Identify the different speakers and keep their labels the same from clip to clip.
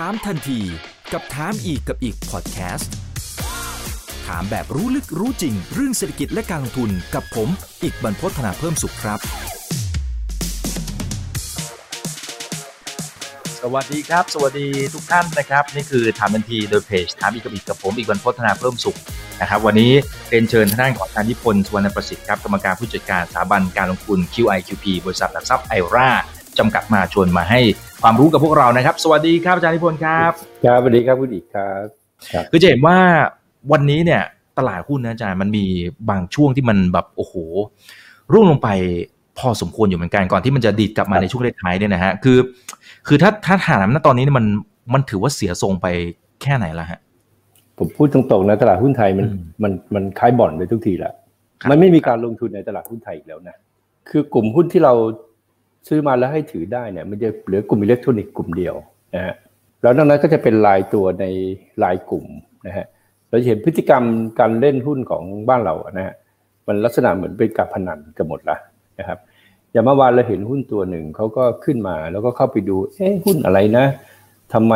Speaker 1: ถามทันทีกับถามอีกกับอีกพอดแคสต์ถามแบบรู้ลึกรู้จริง เรื่องเศรษฐกิจและการลงทุนกับผม อีกบรรพฒนาเพิ่มสุขครับ
Speaker 2: สวัสดีครับ สวัสดีทุกท่านนะครับ นี่คือถามทันทีโดยเพจถามอีกกับอีกกับผมอีกบรรพฒนาเพิ่มสุขนะครับ วันนี้เป็นเชิญท่านด้านของทานนิพนธ์สุวรรณประสิทธิ์ครับกรรมการผู้จัดการสถาบันการลงทุน QIQP บริษัทหลักทรัพย์ไอราจำกัดมาชวนมาให้ ความรู้กับพวกเรานะครับ สวัสดีครับอาจารย์นิพนธ์ครับ
Speaker 3: ครับสวัสดีครับคุณอีกครับ
Speaker 2: คือจะเห็นว่าวันนี้เนี่ยตลาดหุ้นนะอาจารย์มันมีบางช่วงที่มันแบบโอ้โห ร่วงลงไปพอสมควรอยู่เหมือนกันก่อนที่มันจะดีดกลับมาในช่วงท้ายๆเนี่ยนะฮะคือ คือถ้าถ้าถามณตอนนี้เนี่ยมันมันถือว่าเสียทรงไปแค่ไหนแล้วฮะ
Speaker 3: ผมพูดตรงๆนะตลาดหุ้นไทยมัน
Speaker 2: อืม
Speaker 3: มันมันคล้ายบ่อนไปทุกทีละ
Speaker 2: ครับ
Speaker 3: มันไม่มีการลงทุนในตลาดหุ้นไทยอีกแล้วนะคือกลุ่มหุ้นที่เรา ซื้อมาแล้วให้ถือได้เนี่ยมันจะเหลือกลุ่มอิเล็กทรอนิกส์กลุ่มเดียวนะฮะแล้วนอกนั้นก็จะเป็นรายตัวในรายกลุ่มนะฮะเราจะเห็นพฤติกรรมการเล่นหุ้นของบ้านเราอะนะฮะมันลักษณะเหมือนเป็นการพนันกันหมดละนะครับ อย่างเมื่อวานเราเห็นหุ้นตัวหนึ่งเขาก็ขึ้นมาแล้วก็เข้าไปดูเอ๊ะหุ้นอะไรนะทำไม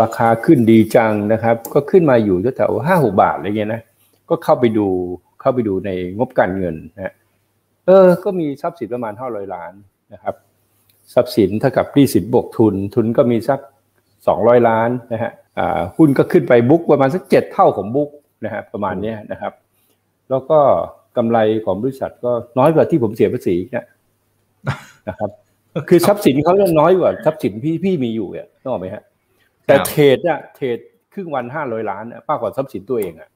Speaker 3: ราคาขึ้นดีจังนะครับ ก็ขึ้นมาอยู่แถวห้าหกบาทอะไรเงี้ยนะก็เข้าไปดูเข้าไปดูในงบการเงินนะฮะเออ ก็มีทรัพย์สินประมาณห้าร้อยล้าน นะครับทรัพย์สินเท่ากับหนี้สินบวกทุน ทุนก็มีสักสองร้อยล้านนะฮะอ่าหุ้นก็ขึ้นไปบุ๊กประมาณสักเจ็ดเท่าของบุ๊กนะฮะประมาณเนี้ยนะครับ แล้วก็กำไรของบริษัทก็น้อยกว่าที่ผมเสียภาษีเนี่ยนะครับ คือทรัพย์สินเขาเนี่ยน้อยกว่าทรัพย์สินพี่พี่มีอยู่เนี่ยนึกออกไหมฮะแต่ trade เนี่ย trade ครึ่งวันห้าร้อยล้านเนี่ยมากกว่าทรัพย์สินตัวเองอะ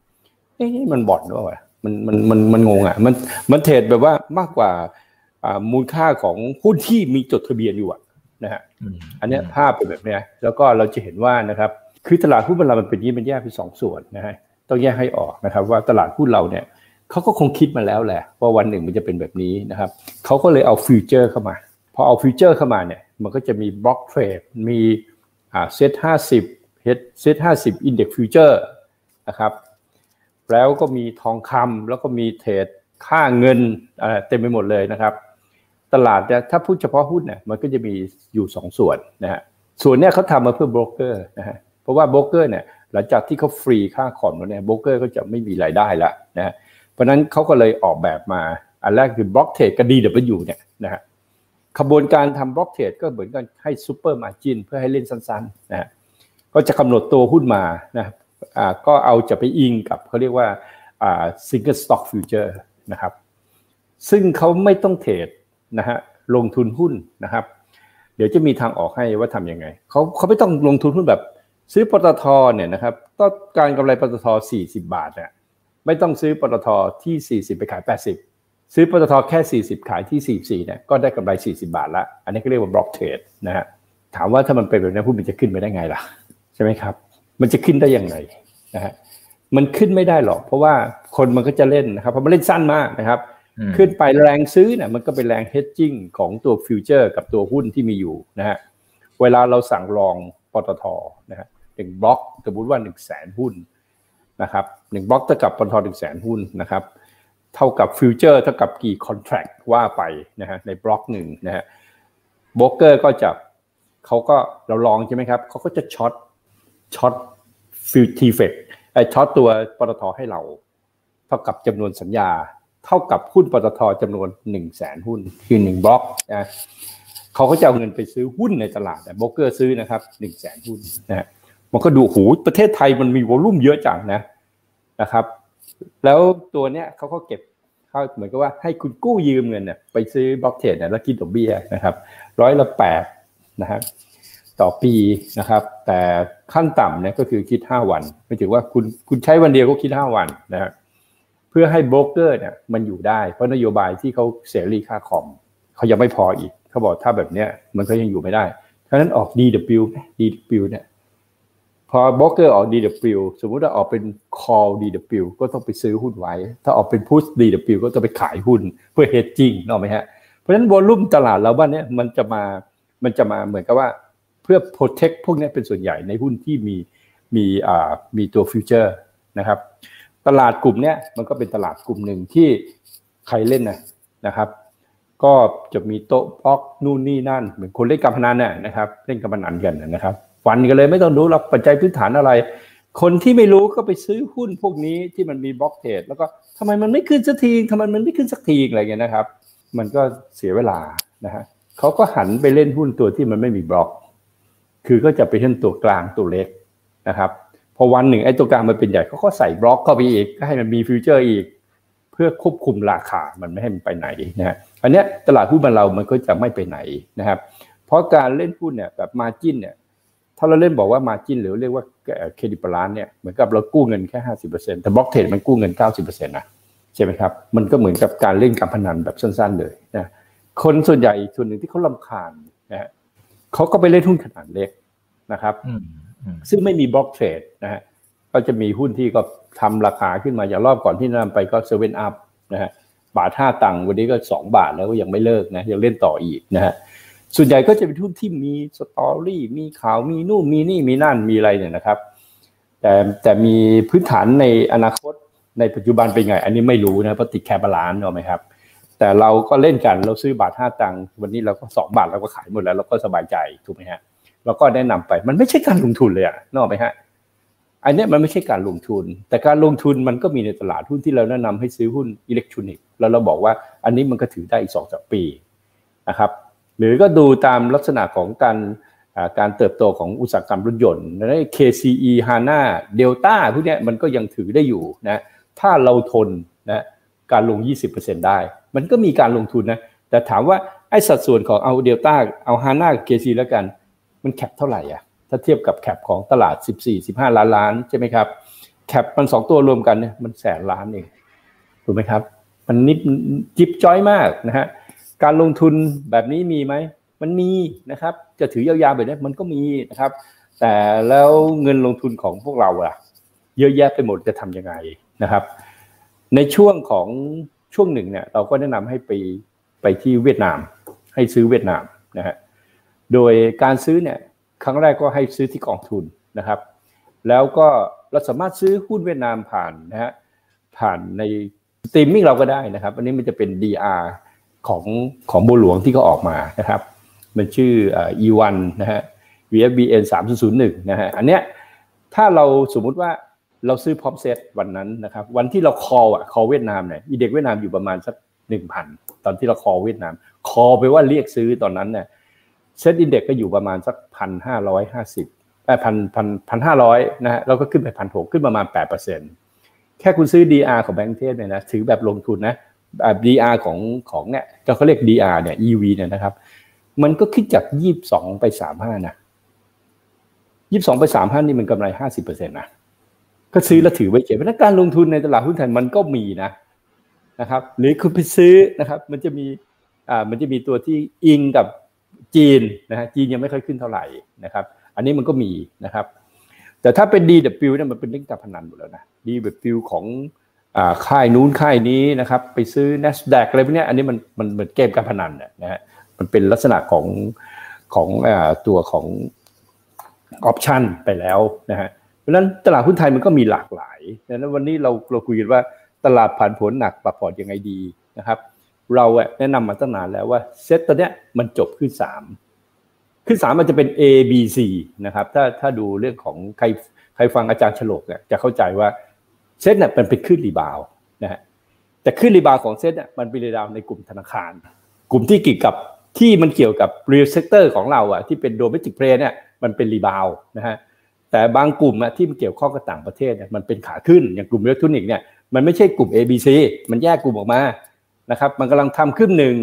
Speaker 3: เอ๊ะมันบ่อนหรือเปล่าวะมันมันมันมันงงอะ มันมัน trade แบบว่ามากกว่าอ่า มูลค่าของหุ้นที่มีจดทะเบียนอยู่อะนะฮะ
Speaker 2: ม
Speaker 3: อันเนี้ยภาพเป็นแบบเนี้ยแล้วก็เราจะเห็นว่านะครับคือตลาดหุ้นเรามันเป็นยี่มันแยกเป็นสองส่วนนะฮะต้องแยกให้ออกนะครับ ว่าตลาดหุ้นเราเนี่ยเขาก็คงคิดมาแล้วแหละว่าวันหนึ่งมันจะเป็นแบบนี้นะครับเขาก็เลยเอา future เข้ามาพอเอา future เข้ามาเนี่ยมันก็จะมี block trade มีอ่าเซ็ตห้าสิบเซ็ตห้าสิบ index future นะครับแล้วก็มีทองคำแล้วก็มี trade ค่าเงินอ่าเต็มไปหมดเลยนะครับ ตลาดเนี่ยถ้าพูดเฉพาะหุ้นเนี่ยมันก็จะมีอยู่สองส่วนนะฮะส่วนเนี้ยเขาทำมาเพื่อโบรกเกอร์นะฮะเพราะว่าโบรกเกอร์เนี่ยหลังจากที่เขาฟรีค่าคอมแล้วเนี่ยโบรกเกอร์ก็จะไม่มีรายได้ละนะฮะเพราะฉะนั้นเขาก็เลยออกแบบมาอันแรกคือ block trade กับ DW เนี่ยนะฮะขบวนการทำ block trade ก็เหมือนกันให้ super margin เพื่อให้เล่นสั้นๆนะฮะก็จะกำหนดตัวหุ้นมานะอ่าก็เอาจะไปอิงกับเขาเรียกว่าอ่า single stock future นะครับซึ่งเขาไม่ต้อง trade นะฮะลงทุนหุ้นนะครับ เดี๋ยวจะมีทางออกให้ว่าทำยังไงเขาเขาไม่ต้องลงทุนหุ้นแบบ ซื้อปตทเนี่ยนะครับต้องการกำไรปตท40 บาทเนี่ยไม่ต้องซื้อปตทที่ 40 ไปขาย 80 ซื้อปตทแค่ 40 ขายที่ 44เนี่ยก็ได้กำไร 40 บาทละอันนี้ก็เรียกว่า block trade นะฮะถามว่าถ้ามันเป็นแบบนี้หุ้นมันจะขึ้นไปได้ไงล่ะใช่ไหมครับ มันจะขึ้นได้ยังไงนะฮะมันขึ้นไม่ได้หรอก เพราะว่าคนมันก็จะเล่นนะครับเพราะมันเล่นสั้นมากนะครับ ขึ้นไปแรงซื้อเนี่ยมันก็เป็นแรง hedging ของตัว future กับตัวหุ้นที่มีอยู่นะฮะเวลาเราสั่ง longปตทนะฮะหนึ่งบล็อกสมมติว่าหนึ่งแสนหุ้นนะครับหนึ่งบล็อกเท่ากับปตทหนึ่งแสนหุ้นนะครับเท่ากับฟิวเจอร์เท่ากับกี่คอนแท c t ว่าไปนะฮะในบล็อกหนึ่งนะฮะโบรกเกอร์ก็จะเขาก็เราลองใช่ไหมครับเขาก็จะช็อตช็อตฟิวทีเฟกไอช็อตตัวปตทให้เรา เท่ากับจำนวนสัญญา เท่ากับหุ้นปตทจำนวน1นึ่งแสนหุ้น คือหนึ่งบล็อกนะเขาก็จะเอาเงินไปซื้อหุ้นในตลาดโบรกเกอร์ซื้อนะครับหนึ่งแสนหุ้นนะมันก็ดูโหประเทศไทยมันมีวอลุ่มเยอะจังนะนะครับ แล้วตัวเนี้ยเขาก็เก็บเขาเหมือนกับว่าให้คุณกู้ยืมเงินเนี่ยไปซื้อบล็อกเทรดเนี่ยแล้วคิดดอกเบี้ยนะครับร้อยละแปดนะครับต่อปีนะครับ แต่ขั้นต่ำเนี่ยก็คือคิด 5 วันไม่ถือว่าคุณคุณใช้วันเดียวก็คิด 5 วันนะครับ พื่อให้โบรกเกอร์เนี่ยมันอยู่ได้ เพราะนโยบายที่เขาเสรีค่าคอมเขายังไม่พออีกเขาบอกถ้าแบบเนี้ยมันก็ยังอยู่ไม่ได้เพราะฉะนั้นออก DW DW เนี่ยพอโบรกเกอร์ออก DW สมมุติว่าออกเป็น call DW ก็ต้องไปซื้อหุ้นไว้ ถ้าออกเป็น push DW ก็ต้องไปขายหุ้นเพื่อ hedging นอกไหมฮะ เพราะฉะนั้นวอลุ่มตลาดเราบ้านเนี้ยมันจะมา มันจะมาเหมือนกับว่าเพื่อ protect พวกนี้เป็นส่วนใหญ่ในหุ้นที่มีมีอ่ามีตัว future นะครับ ตลาดกลุ่มเนี้ยมันก็เป็นตลาดกลุ่มหนึ่งที่ใครเล่นนะนะครับ ก็จะมีโต๊ะบล็อกนู่นนี่นั่นเหมือนคนเล่นการพนันน่ะนะครับ เล่นการพนันกันนะครับฟันกันเลยไม่ต้องรู้หรอกปัจจัยพื้นฐานอะไร คนที่ไม่รู้ก็ไปซื้อหุ้นพวกนี้ที่มันมีบล็อกเทรดแล้วก็ทำไมมันไม่ขึ้นสักทีทำไมมันไม่ขึ้นสักทีอะไรเงี้ยนะครับ มันก็เสียเวลานะฮะเขาก็หันไปเล่นหุ้นตัวที่มันไม่มีบล็อก คือก็จะไปเล่นตัวกลางตัวเล็กนะครับ พอวันหนึ่งไอ้ตัวกลางมันเป็นใหญ่เขาก็ใส่บล็อกเข้าไปอีกก็ให้มันมี future อีก เพื่อควบคุมราคามันไม่ให้มันไปไหนนะฮะอันเนี้ยตลาดหุ้นบ้านเรามันก็จะไม่ไปไหนนะครับ เพราะการเล่นหุ้นเนี่ยแบบ margin เนี่ยถ้าเราเล่นบอกว่า margin หรือเรียกว่า credit balance เนี่ยเหมือนกับเรากู้เงินแค่ห้าสิบเปอร์เซ็นต์แต่ block trade มันกู้เงินเก้าสิบเปอร์เซ็นต์นะใช่ไหมครับมันก็เหมือนกับการเล่นการพนันแบบสั้นๆเลยนะคนส่วนใหญ่ส่วนหนึ่งที่เขารำคาญนะฮะเขาก็ไปเล่นหุ้นขนาดเล็กนะครับ ซึ่งไม่มี block trade นะฮะก็จะมีหุ้นที่ก็ทำราคาขึ้นมาอย่างรอบก่อนที่นำไปก็7UP นะฮะบาทห้าตังค์วันนี้ก็สองบาทแล้วก็ยังไม่เลิกนะยังเล่นต่ออีกนะฮะส่วนใหญ่ก็จะเป็นหุ้นที่มี story มีข่าวมีนู่นมีนี่มีนั่นมีอะไรเนี่ยนะครับ แต่แต่มีพื้นฐานในอนาคตในปัจจุบันเป็นไง อันนี้ไม่รู้นะเพราะติด cash balance เนาะไหมครับ แต่เราก็เล่นกันเราซื้อบาทห้าตังค์วันนี้เราก็สองบาทเราก็ขายหมดแล้วเราก็สบายใจถูกไหมฮะ เราก็แนะนำไป มันไม่ใช่การลงทุนเลยอะนอกไหมฮะอันนี้มันไม่ใช่การลงทุน แต่การลงทุนมันก็มีในตลาดหุ้นที่เราแนะนำให้ซื้อหุ้นอิเล็กทรอนิกส์แล้วเราบอกว่าอันนี้มันก็ถือได้อีกสองสปีนะครับ หรือก็ดูตามลักษณะของการการเติบโตของอุตสาหกรรมรถยนต์นะ KCE HANA Delta พวกนี้มันก็ยังถือได้อยู่นะถ้าเราทนนะการลง 20%ได้ มันก็มีการลงทุนนะแต่ถามว่าไอ้สัดส่วนของเอาเดลต้าเอาฮาน่าเคซีแล้วกัน มัน cap เท่าไหร่อะถ้าเทียบกับ cap ของตลาด 14-15 ล้านล้านใช่ไหมครับ cap มันสองตัวรวมกันเนี่ยมันแสนล้านเองถูกไหมครับ มันนิดจิบจ้อยมากนะฮะการลงทุนแบบนี้มีไหมมันมีนะครับ จะถือยาวๆแบบนี้มันก็มีนะครับ แต่แล้วเงินลงทุนของพวกเราอะเยอะแยะไปหมดจะทำยังไงนะครับ ในช่วงของช่วงหนึ่งเนี่ย เราก็แนะนำให้ไปไปที่เวียดนาม ให้ซื้อเวียดนามนะฮะ โดยการซื้อเนี่ยครั้งแรกก็ให้ซื้อที่กองทุนนะครับ แล้วก็เราสามารถซื้อหุ้นเวียดนามผ่านนะฮะผ่านในสตรีมมิ่งเราก็ได้นะครับ อันนี้มันจะเป็น DR ของของบัวหลวงที่เขาออกมานะครับ มันชื่อ E1 นะฮะ VFBN 3001นะฮะอันเนี้ยถ้าเราสมมุติว่าเราซื้อพร้อมเซตวันนั้นนะครับ วันที่เราคออะคอเวียดนามเนี่ยอีเด็กเวียดนามอยู่ประมาณสักหนึ่งพันตอนที่เรา call เวียดนาม call ไปว่าเรียกซื้อตอนนั้นเนี่ย SET index ก็อยู่ประมาณสักพันห้าร้อยห้าสิบแปดพันพันพันห้าร้อยนะฮะแล้วก็ขึ้นไปพันหกขึ้นประมาณแปดเปอร์เซ็นต์แค่คุณซื้อ DR ของแบงก์เทสเนี่ยนะถือแบบลงทุนนะแบบ DR ของของเนี่ยเขาเรียก DR เนี่ย EV เนี่ยนะครับ มันก็ขึ้นจากยี่สิบสองไปสามห้านะยี่สิบสองไปสามห้านี่มันกำไรห้าสิบเปอร์เซ็นต์นะก็ซื้อแล้วถือไว้เฉยเพราะการลงทุนในตลาดหุ้นไทยมันก็มีนะนะครับ หรือคุณไปซื้อนะครับ มันจะมีอ่ามันจะมีตัวที่อิงกับ จีนนะฮะจีนยังไม่ค่อยขึ้นเท่าไหร่นะครับ อันนี้มันก็มีนะครับ แต่ถ้าเป็น DW เนี่ยมันเป็นเรื่องการพนันหมดแล้วนะ DW ของอ่าค่ายนู้นค่ายนี้นะครับ ไปซื้อ NASDAQ อะไรพวกนี้อันนี้มันมันเหมือนเกมการพนันนะฮะมันเป็นลักษณะของของอ่าตัวของออปชันไปแล้วนะฮะเพราะนั้นตลาดหุ้นไทยมันก็มีหลากหลายดังนั้นวันนี้เราเราคุยกันว่าตลาดผ่านผลหนักปรับพอร์ตยังไงดีนะครับ เราแนะนำมาตั้งนานแล้วว่าเซตตัวเนี้ยมันจบขึ้นสามขึ้นสามมันจะเป็น A B C นะครับถ้าถ้าดูเรื่องของใครใครฟังอาจารย์ฉลกเนี่ยจะเข้าใจว่าเซตเนี่ยมันเป็นขึ้น rebound นะฮะแต่ขึ้น rebound ของเซตเนี่ยมันเป็น rebound ในกลุ่มธนาคาร กลุ่มที่เกี่ยวกับที่มันเกี่ยวกับ real sector ของเราอะที่เป็น domestic play เนี่ยมันเป็น rebound นะฮะแต่บางกลุ่มอะที่มันเกี่ยวข้องกับต่างประเทศเนี่ยมันเป็นขาขึ้นอย่างกลุ่มอิเล็กทรอนิกส์เนี่ยมันไม่ใช่กลุ่ม A B C มันแยกกลุ่มออกมา นะครับมันกำลังทำขึ้นหนึ่ง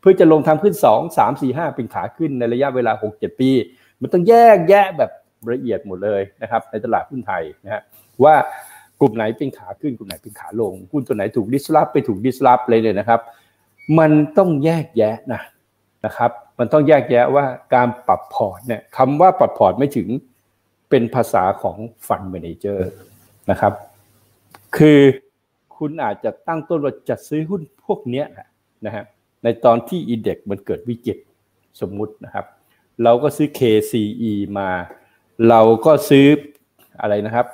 Speaker 3: เพื่อจะลงทำขึ้นสองสามสี่ห้าเป็นขาขึ้นในระยะเวลาหกเจ็ดปี มันต้องแยกแยะแบบละเอียดหมดเลยนะครับในตลาดหุ้นไทยนะฮะว่ากลุ่มไหนเป็นขาขึ้นกลุ่มไหนเป็นขาลงหุ้นตัวไหนถูก disrupt ไปถูก disrupt เลยเนี่ยนะครับ มันต้องแยกแยะนะนะครับ มันต้องแยกแยะว่าการปรับพอร์ตเนี่ยคำว่าปรับพอร์ตไม่ถึงเป็นภาษาของ fund manager นะครับ คือคุณอาจจะตั้งต้นว่าจะซื้อหุ้น พวกนี้นะฮะในตอนที่ index มันเกิดวิกฤตสมมุตินะครับ เราก็ซื้อ KCE มา เราก็ซื้ออะไรนะครับ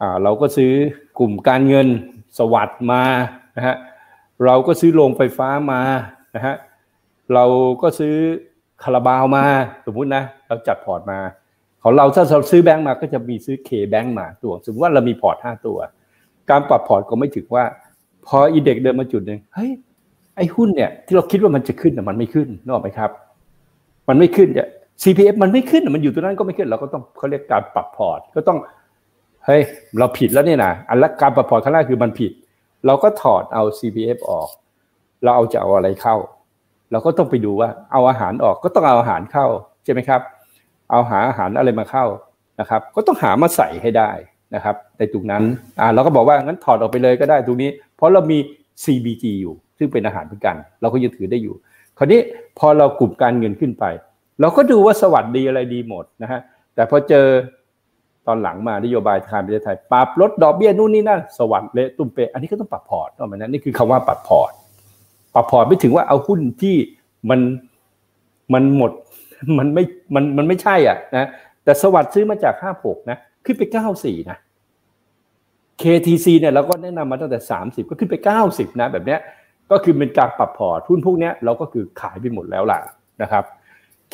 Speaker 3: อ่าเราก็ซื้อกลุ่มการเงิน SAWAD มานะฮะเราก็ซื้อโรงไฟฟ้ามานะฮะเราก็ซื้อคาราบาวมาสมมุตินะเราจัดพอร์ตมาขของเราถ้าเราซื้อแบงก์มาก็จะมีซื้อ KBank มาตัว สมมติว่าเรามีพอร์ตห้าตัว การปรับพอร์ตก็หมายถึงว่า พออีเด็กเดินมาจุดหนึ่งเฮ้ยไอ้หุ้นเนี่ยที่เราคิดว่ามันจะขึ้นแต่มันไม่ขึ้นนึกออกไหมครับ มันไม่ขึ้นเนี่ย CPF มันไม่ขึ้นมันอยู่ตรงนั้นก็ไม่ขึ้น เราก็ต้องเขาเรียกการปรับพอร์ตก็ต้องเฮ้ยเราผิดแล้วเนี่ยนะอันละการปรับพอร์ตครั้งแรกคือมันผิด เราก็ถอดเอา CPF ออก เราเอาจะเอาอะไรเข้า เราก็ต้องไปดูว่าเอาอาหารออกก็ต้องเอาอาหารเข้าใช่ไหมครับ เอาหาอาหารอะไรมาเข้านะครับ ก็ต้องหามาใส่ให้ได้ นะครับในตรงนั้นอ่าเราก็บอกว่างั้นถอดออกไปเลยก็ได้ตรงนี้ เพราะเรามี CBG อยู่ ซึ่งเป็นอาหารเหมือนกัน เราก็ยังถือได้อยู่ คราวนี้พอเรากลุ่มการเงินขึ้นไป เราก็ดูว่า SAWAD อะไรดีหมดนะฮะแต่พอเจอตอนหลังมานโยบายธนาคารประเทศไทยปรับลดดอกเบี้ยนู่นนี่นั่น SAWAD เละตุ้มเปอันนี้ก็ต้องปรับพอร์ตนอกจากนั้นนี่คือคำว่าปรับพอร์ตปรับพอร์ตหมายถึงว่าเอาหุ้นที่มันมันหมดมันไม่มันมันไม่ใช่อะนะแต่สวัสดิ์ซื้อมาจากห้าหกนะ ขึ้นไปเก้าสี่นะ KTC เนี่ยเราก็แนะนำมาตั้งแต่ 30 ก็ขึ้นไป 90 นะแบบเนี้ยก็คือเป็นการปรับพอร์ตทุนพวกเนี้ยเราก็คือขายไปหมดแล้วล่ะนะครับ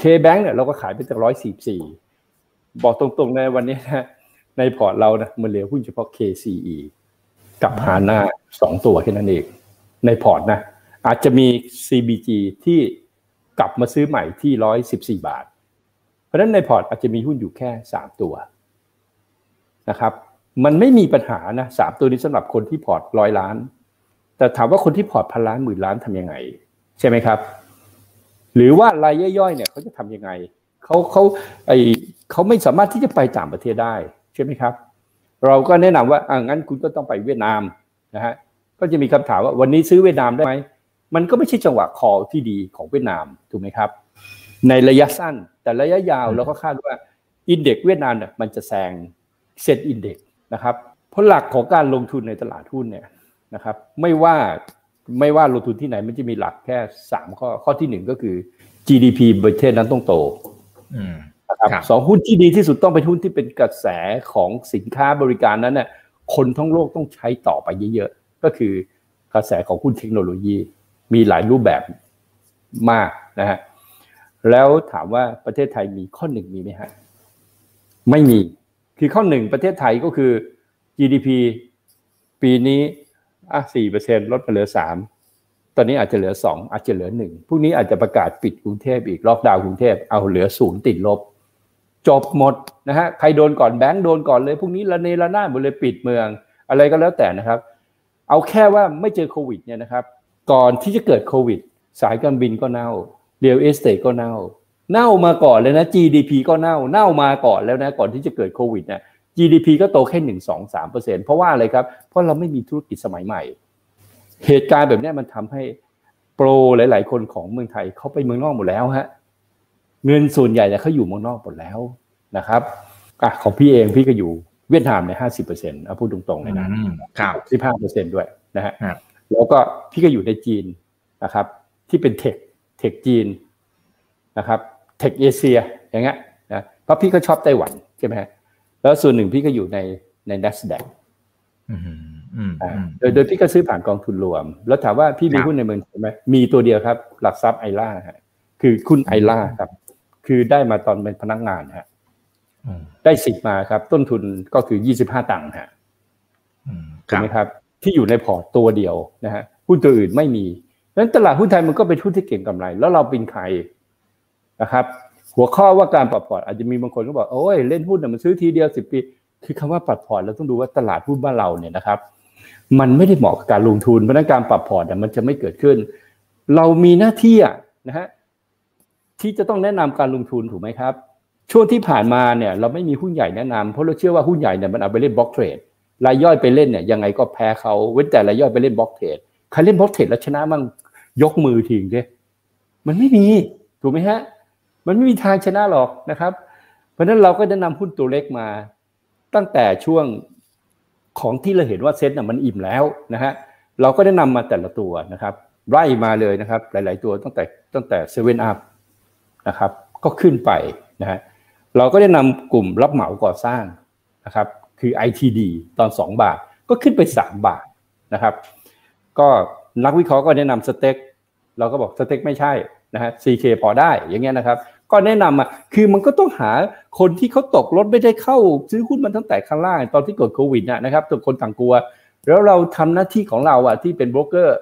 Speaker 3: K-Bank เนี่ยเราก็ขายไปจาก144 บอกตรงๆในวันนี้นะในพอร์ตเรานะมันเหลือหุ้นเฉพาะ KCE กับฮาน่าสองตัวแค่นั้นเอง ในพอร์ตนะ อาจจะมี CBG ที่กลับมาซื้อใหม่ที่ 114 บาท เพราะฉะนั้นในพอร์ตอาจจะมีหุ้นอยู่แค่ 3 ตัว นะครับมันไม่มีปัญหานะสามตัวนี้สำหรับคนที่พอร์ตร้อยล้าน แต่ถามว่าคนที่พอร์ตพันล้านหมื่นล้านทำยังไง ใช่ไหมครับ หรือว่ารายย่อยๆเนี่ยเขาจะทำยังไงเขาเขาไอเขาไม่สามารถที่จะไปต่างประเทศได้ใช่ไหมครับ เราก็แนะนำว่าอ่างั้นคุณก็ต้องไปเวียดนามนะฮะก็จะมีคำถามว่าวันนี้ซื้อเวียดนามได้ไหมมันก็ไม่ใช่จังหวะคอที่ดีของเวียดนามถูกไหมครับ ในระยะสั้นแต่ระยะยาวเราก็คาดว่า index เวียดนามเนี่ยมันจะแซง SET Index นะครับเพราะหลักของการลงทุนในตลาดหุ้นเนี่ยนะครับไม่ว่าไม่ว่าลงทุนที่ไหนมันจะมีหลักแค่สามข้อข้อที่หนึ่งก็คือ GDP ประเทศนั้นต้องโตนะครับสองหุ้นที่ดีที่สุดต้องเป็นหุ้นที่เป็นกระแสของสินค้าบริการนั้นเนี่ยคนทั้งโลกต้องใช้ต่อไปเยอะๆ ก็คือกระแสของหุ้นเทคโนโลยี มีหลายรูปแบบมากนะฮะแล้วถามว่าประเทศไทยมีข้อหนึ่งมีไหมฮะไม่มี คือข้อหนึ่งประเทศไทยก็คือ GDP ปีนี้อะสี่เปอร์เซ็นลดมาเหลือสามตอนนี้อาจจะเหลือสองอาจจะเหลือหนึ่งพรุ่งนี้อาจจะประกาศปิดกรุงเทพอีกล็อกดาวน์กรุงเทพเอาเหลือศูนย์ติดลบ จบหมดนะฮะใครโดนก่อนแบงค์โดนก่อนเลยพรุ่งนี้ละเนระนาดหมดเลยปิดเมือง อะไรก็แล้วแต่นะครับ เอาแค่ว่าไม่เจอโควิดเนี่ยนะครับ ก่อนที่จะเกิดโควิด สายการบินก็เน่า real estate ก็เน่า เน่ามาก่อนเลยนะ GDP ก็เน่าเน่ามาก่อนแล้วนะก่อนที่จะเกิดโควิดเนี่ย GDP ก็โตแค่หนึ่งสองสามเปอร์เซ็นเพราะว่าอะไรครับ เพราะเราไม่มีธุรกิจสมัยใหม่ เหตุการณ์แบบนี้มันทำให้ pro หลาย ๆ คนของเมืองไทยเขาไปเมืองนอกหมดแล้วฮะเงินส่วนใหญ่เนี่ยเขาอยู่เมืองนอกหมดแล้วนะครับอะของพี่เองพี่ก็อยู่เวียดนามในห้าสิบเปอร์เซ็นต์เอาพูดตรงๆเลยนะครับสิบห้าเปอร์เซ็นด้วยนะฮะแล้วก็พี่ก็อยู่ในจีนนะครับ ที่เป็นเทคเทคจีนนะครับ เทคเอเชียอย่างเงี้ยนะเพราะพี่ก็ชอบไต้หวันใช่ไหมฮะแล้วส่วนหนึ่งพี่ก็อยู่ในใน NASDAQ โดยโดยพี่ก็ซื้อผ่านกองทุนรวม แล้วถามว่าพี่มีหุ้นในเมืองไทยไหมมีตัวเดียวครับ หลักทรัพย์ AIRA ฮะคือคุณ AIRA ครับ คือได้มาตอนเป็นพนักงานฮะได้สิบมาครับ ต้นทุนก็คือยี่สิบห้าตังค์ฮะถูกไหมครับ ที่อยู่ในพอร์ตตัวเดียวนะฮะหุ้นตัวอื่นไม่มีนั้นตลาดหุ้นไทยมันก็เป็นหุ้นที่เก็งกำไร แล้วเราเป็นใคร นะครับหัวข้อว่าการปรับพอร์ตอาจจะมีบางคนก็บอกโอ้ยเล่นหุ้นมันซื้อทีเดียวสิบปี คือคำว่าปรับพอร์ตเราต้องดูว่าตลาดหุ้นบ้านเราเนี่ยนะครับ มันไม่ได้เหมาะกับการลงทุนเพราะนั้นการปรับพอร์ตมันจะไม่เกิดขึ้น เรามีหน้าที่นะฮะที่จะต้องแนะนำการลงทุนถูกไหมครับ ช่วงที่ผ่านมาเนี่ยเราไม่มีหุ้นใหญ่แนะนำเพราะเราเชื่อว่าหุ้นใหญ่เนี่ยมันเอาไปเล่น block trade รายย่อยไปเล่นเนี่ยยังไงก็แพ้เขาเว้นแต่รายย่อยไปเล่น block trade ใครเล่น block trade แล้วชนะมั่งยกมือขึ้นดิมันไม่มีถูกไหมฮะ มันไม่มีทางชนะหรอกนะครับ เพราะฉะนั้นเราก็จะนำหุ้นตัวเล็กมาตั้งแต่ช่วงของที่เราเห็นว่าเซ็ตน่ะมันอิ่มแล้วนะฮะเราก็ได้นำมาแต่ละตัวนะครับไล่มาเลยนะครับ หลาย ๆ ตัวตั้งแต่ตั้งแต่เซเว่นอัพนะครับ ก็ขึ้นไปนะฮะเราก็ได้นำกลุ่มรับเหมาก่อสร้างนะครับ คือ ITD ตอน 2 บาทก็ขึ้นไป 3 บาทนะครับ ก็นักวิเคราะห์ก็แนะนำสเต็กเราก็บอกสเต็กไม่ใช่ นะฮะ CK พอได้อย่างเงี้ยนะครับ ก็แนะนำอะคือมันก็ต้องหาคนที่เขาตกรถไม่ได้เข้าซื้อหุ้นมันตั้งแต่ข้างล่างตอนที่เกิดโควิดนะครับทุกคนต่างกลัว แล้วเราทำหน้าที่ของเราอะที่เป็นโบรกเกอร์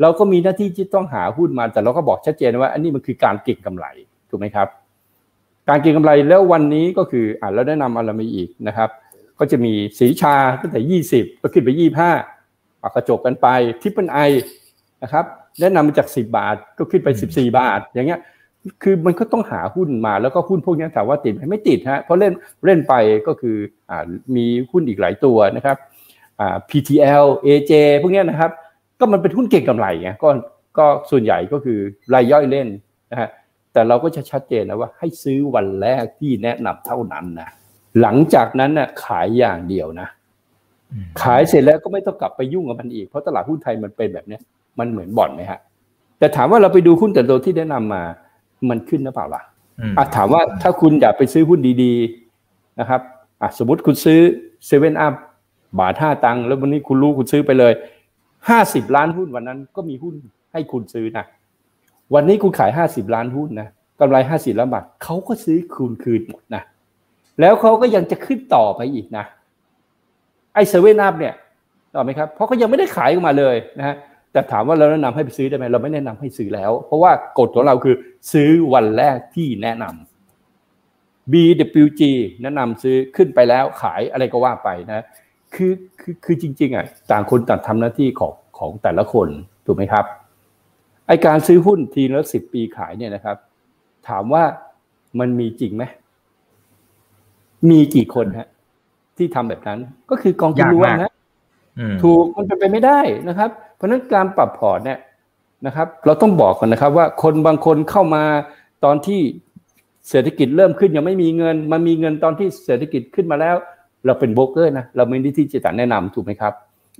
Speaker 3: เราก็มีหน้าที่ที่ต้องหาหุ้นมา แต่เราก็บอกชัดเจนว่า อันนี้มันคือการเก็งกำไรถูกไหมครับ การเก็งกำไรแล้ววันนี้ก็คืออ่าเราแนะนำอะไรมาอีกนะครับ ก็จะมีสีชาตั้งแต่ 20 ก็ขึ้นไป 25ปากกระจกกันไปทิปเปิลไอนะครับ แนะนำมาจาก 10 บาทก็ขึ้นไป 14 บาท อย่างเงี้ย คือมันก็ต้องหาหุ้นมาแล้วก็หุ้นพวกนี้ถามว่าติดไหมไม่ติดฮะเพราะเล่นเล่นไปก็คืออ่ามีหุ้นอีกหลายตัวนะครับอ่า PTL AJ พวกนี้นะครับ ก็มันเป็นหุ้นเก่งกำไรไงก็ก็ส่วนใหญ่ก็คือรายย่อยเล่นนะฮะแต่เราก็จะชัดเจนนะว่าให้ซื้อวันแรกที่แนะนำเท่านั้นนะหลังจากนั้นน่ะขายอย่างเดียวนะ ขายเสร็จแล้วก็ไม่ต้องกลับไปยุ่งกับมันอีกเพราะตลาดหุ้นไทยมันเป็นแบบเนี้ย มันเหมือนบ่อนไหมฮะ แต่ถามว่าเราไปดูหุ้นแต่โตที่แนะนำมา มันขึ้นหรือเปล่าล่ะอะถามว่าถ้าคุณอยากไปซื้อหุ้นดีๆนะครับอะสมมติคุณซื้อเซเว่นอัพบาทห้าตังค์แล้ววันนี้คุณรู้คุณซื้อไปเลยห้าสิบล้านหุ้นวันนั้นก็มีหุ้นให้คุณซื้อนะวันนี้คุณขายห้าสิบล้านหุ้นนะกำไรห้าสิบล้านบาทเขาก็ซื้อคืนคืนหมดนะแล้วเขาก็ยังจะขึ้นต่อไปอีกนะไอ้เซเว่นอัพเนี่ยต่อไหมครับ เพราะเขายังไม่ได้ขายออกมาเลยนะฮะ แต่ถามว่าเราแนะนำให้ไปซื้อได้ไหมเราไม่แนะนำให้ซื้อแล้ว เพราะว่ากฎของเราคือซื้อวันแรกที่แนะนำ BWG แนะนำซื้อขึ้นไปแล้วขายอะไรก็ว่าไปนะคือคือคือจริง ๆอะต่างคนต่างทำหน้าที่ของของแต่ละคนถูกไหมครับไอการซื้อหุ้นทีละสิบปีขายเนี่ยนะครับ ถามว่ามันมีจริงไหมมีกี่คนฮะ ที่ทำแบบนั้น ก็คือกองทุนรวมนะถูกมันเป็นไปไม่ได้นะครับเพ ราะนั้นการปรับพอร์ตเนี่ยนะครับ เราต้องบอกกันนะครับว่าคนบางคนเข้ามาตอนที่เศรษฐกิจเริ่มขึ้นยังไม่มีเงินมันมีเงินตอนที่เศรษฐกิจขึ้นมาแล้ว เราเป็นโบรกเกอร์นะเราไม่ได้ที่จะแนะนำถูกไหมครับ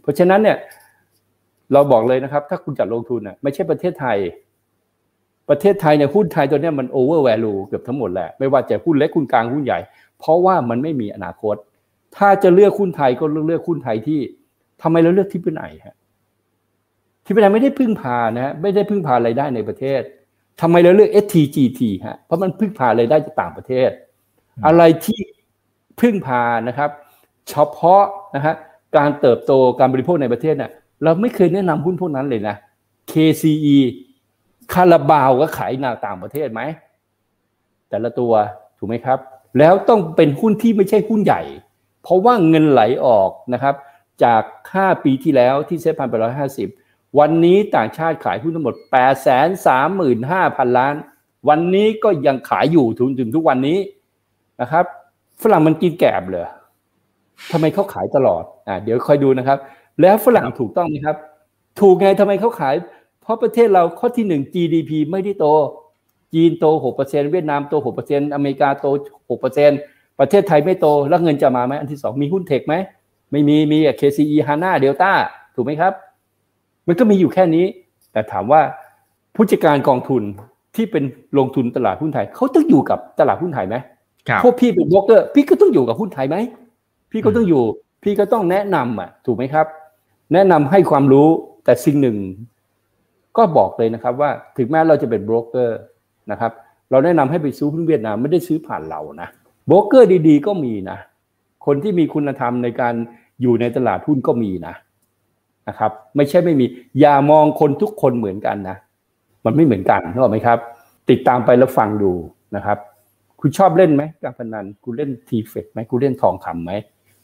Speaker 3: เพราะฉะนั้นเนี่ยเราบอกเลยนะครับ ถ้าคุณจัดลงทุนอะไม่ใช่ประเทศไทย ประเทศไทยเนี่ยหุ้นไทยตัวนี้มันโอเวอร์แวลูเกือบทั้งหมดแหละไม่ว่าจะหุ้นเล็กหุ้นกลางหุ้นใหญ่ เพราะว่ามันไม่มีอนาคต ถ้าจะเลือกหุ้นไทยก็เลือกหุ้นไทยที่ทำไมเราเลือก Triple i ฮะ Triple i ไม่ได้พึ่งพานะไม่ได้พึ่งพารายได้ในประเทศทำไมเราเลือก STGT ฮะเพราะมันพึ่งพารายได้จากต่างประเทศ อะไรที่พึ่งพานะครับ เฉพาะนะฮะการเติบโตการบริโภคในประเทศเนี่ยเราไม่เคยแนะนำหุ้นพวกนั้นเลยนะ KCE คาราบาวก็ขายนาต่างประเทศไหม แต่ละตัวถูกไหมครับ แล้วต้องเป็นหุ้นที่ไม่ใช่หุ้นใหญ่ เพราะว่าเงินไหลออกนะครับ จาก 5 ปีที่แล้วที่เซ็ตพันไปร้อยห้าสิบ วันนี้ต่างชาติขายหุ้นทั้งหมด 8 3 5 0 0 0 ล้าน วันนี้ก็ยังขายอยู่ถึงถึงทุกวันนี้นะครับ ฝรั่งมันกินแกบเลยทำไมเขาขายตลอดอ่าเดี๋ยวคอยดูนะครับ แล้วฝรั่งถูกต้องไหมครับ ถูกไงทำไมเขาขาย เพราะประเทศเราข้อที่หนึ่ง GDP ไม่ได้โต จีนโต 6%เวียดนามโต 6%อเมริกาโต 6%ประเทศไทยไม่โต แล้วเงินจะมาไหมอันที่สองมีหุ้นเทคไหมไม่มีมี KCE HANA Delta ถูกไหมครับ มันก็มีอยู่แค่นี้ แต่ถามว่าผู้จัดการกองทุนที่เป็นลงทุนตลาดหุ้นไทยเขาต้องอยู่กับตลาดหุ้นไทยไหมพวกพี่เป็นโบรกเกอร์ พี่ก็ต้องอยู่กับหุ้นไทยไหมพี่ก็ต้องอยู่ พี่ก็ต้องแนะนำอะ ถูกไหมครับ แนะนำให้ความรู้แต่สิ่งหนึ่ง ก็บอกเลยนะครับว่าถึงแม้เราจะเป็นโบรกเกอร์นะครับ เราแนะนำให้ไปซื้อหุ้นเวียดนามไม่ได้ซื้อผ่านเรานะโบรกเกอร์ดี ๆ ก็มีนะคนที่มีคุณธรรมในการอยู่ในตลาดหุ้นก็มีนะ นะครับ ไม่ใช่ไม่มีอย่ามองคนทุกคนเหมือนกันนะมันไม่เหมือนกันนึกออกไหมครับ ติดตามไปแล้วฟังดูนะครับ คุณชอบเล่นไหมการพนันคุณเล่นทีเฟกไหมคุณเล่นทองคำไหม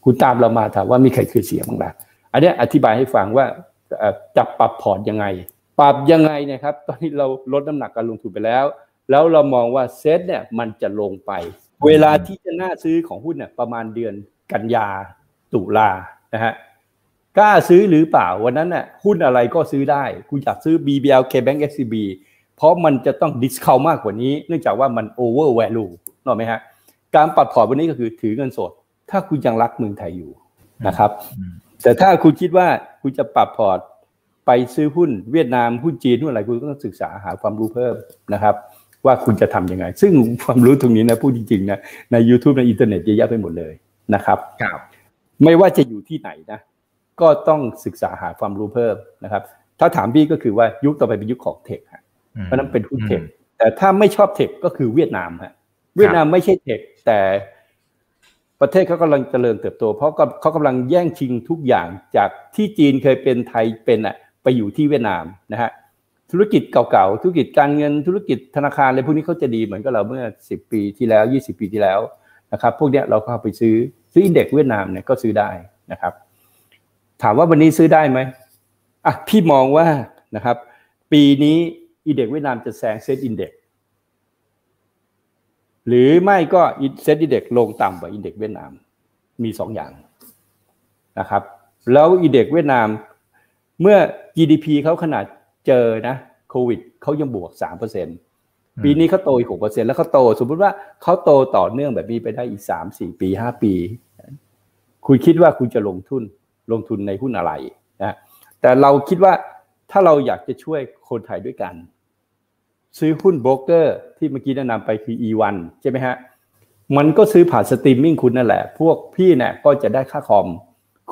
Speaker 3: คุณตามเรามาถามว่ามีใครคือเสียบ้างล่ะอันนี้อธิบายให้ฟังว่าจับปรับพอร์ตยังไง ปรับยังไงนะครับ ตอนนี้เราลดน้ำหนักการลงทุนไปแล้ว แล้วเรามองว่าเซตเนี่ยมันจะลงไป เวลาที่จะน่าซื้อของหุ้นเนี่ยประมาณเดือนกันยาตุลานะฮะ กล้าซื้อหรือเปล่าวันนั้นน่ะหุ้นอะไรก็ซื้อได้ คุณอยากซื้อ BBL KBank SCB เพราะมันจะต้อง discount มากกว่านี้ เนื่องจากว่ามัน over value นึกออกไหมฮะการปรับพอร์ตวันนี้ก็คือถือเงินสด ถ้าคุณยังรักเมืองไทยอยู่นะครับ แต่ถ้าคุณคิดว่าคุณจะปรับพอร์ตไปซื้อหุ้นเวียดนามหุ้นจีนหุ้นอะไรคุณก็ต้องศึกษาหาความรู้เพิ่มนะครับ ว่าคุณจะทำยังไง ซึ่งความรู้ตรงนี้นะพูดจริงๆนะใน YouTube ในอินเทอร์เน็ตเยอะแยะไปหมดเลยนะครับ
Speaker 2: ครับ
Speaker 3: ไม่ว่าจะอยู่ที่ไหนนะ ก็ต้องศึกษาหาความรู้เพิ่มนะครับ ถ้าถามพี่ก็คือว่ายุคต่อไปเป็นยุคของเทคเพราะนั้นเป็นหุ้นเทคแต่ถ้าไม่ชอบเทคก็คือเวียดนามฮะเวียดนามไม่ใช่เทคแต่ประเทศเขากำลังเจริญเติบโต เพราะเขากำลังแย่งชิงทุกอย่างจากที่จีนเคยเป็นไทยเป็นอะไปอยู่ที่เวียดนามนะฮะธุรกิจเก่าๆ ธุรกิจการเงินธุรกิจธนาคารอะไรพวกนี้เขาจะดีเหมือนกับเราเมื่อ 10 ปีที่แล้ว 20 ปีที่แล้วนะครับพวกนี้เราก็ไปซื้อซื้อ index เวียดนามเนี่ยก็ซื้อได้นะครับ ถามว่าวันนี้ซื้อได้ไหมอะพี่มองว่านะครับ ปีนี้ index เวียดนามจะแซง SET Index หรือไม่ก็ SET Index ลงต่ำกว่า index เวียดนามมีสองอย่างนะครับ แล้ว index เวียดนามเมื่อ GDP เขาขนาดเจอนะโควิดเขายังบวกสามเปอร์เซ็นปีนี้เขาโตอีกหกเปอร์เซ็นแล้วเขาโต สมมติว่าเขาโตต่อเนื่องแบบนี้ไปได้อีกสามสี่ปีห้าปี คุณคิดว่าคุณจะลงทุน ลงทุนในหุ้นอะไรนะแต่เราคิดว่าถ้าเราอยากจะช่วยคนไทยด้วยกัน ซื้อหุ้นโบรกเกอร์ที่เมื่อกี้แนะนำไปคือ E1 ใช่ไหมฮะมันก็ซื้อผ่านสตรีมมิ่งคุณนั่นแหละ พวกพี่เนี่ยก็จะได้ค่าคอม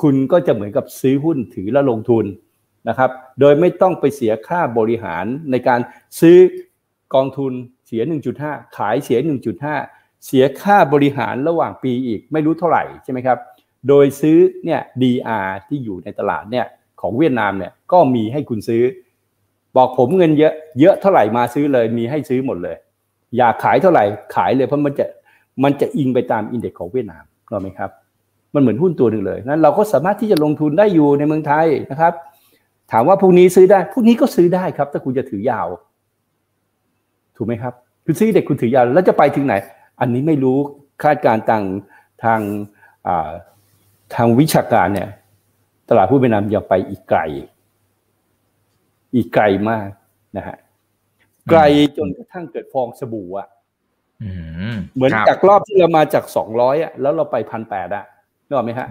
Speaker 3: คุณก็จะเหมือนกับซื้อหุ้นถือแล้วลงทุนนะครับ โดยไม่ต้องไปเสียค่าบริหารในการซื้อกองทุนเสีย 1.5 ขายเสีย 1.5 เสียค่าบริหารระหว่างปีอีกไม่รู้เท่าไหร่ใช่ไหมครับ โดยซื้อเนี่ย DR ที่อยู่ในตลาดเนี่ยของเวียดนามเนี่ยก็มีให้คุณซื้อ บอกผมเงินเยอะเยอะเท่าไหร่มาซื้อเลยมีให้ซื้อหมดเลย อยากขายเท่าไหร่ขายเลยเพราะมันจะมันจะอิงไปตามอินเด็กซ์ของเวียดนามรอไหมครับ มันเหมือนหุ้นตัวหนึ่งเลยนั้นเราก็สามารถที่จะลงทุนได้อยู่ในเมืองไทยนะครับ ถามว่าพวกนี้ซื้อได้พวกนี้ก็ซื้อได้ครับ ถ้าคุณจะถือยาว ถูกไหมครับคุณซื้อเด็กคุณถือยาวแล้วจะไปถึงไหน อันนี้ไม่รู้คาดการต่างทาง ทางวิชาการเนี่ย ตลาดผู้เป็นนำยังไปอีกไกล อีกไกลมากนะฮะไกลจนกระทั่งเกิดฟองสบู่อะเหมือนจากรอบที่เรามาจากสองร้อยอะแล้วเราไปพันแปดอะนึกออกไหมฮะ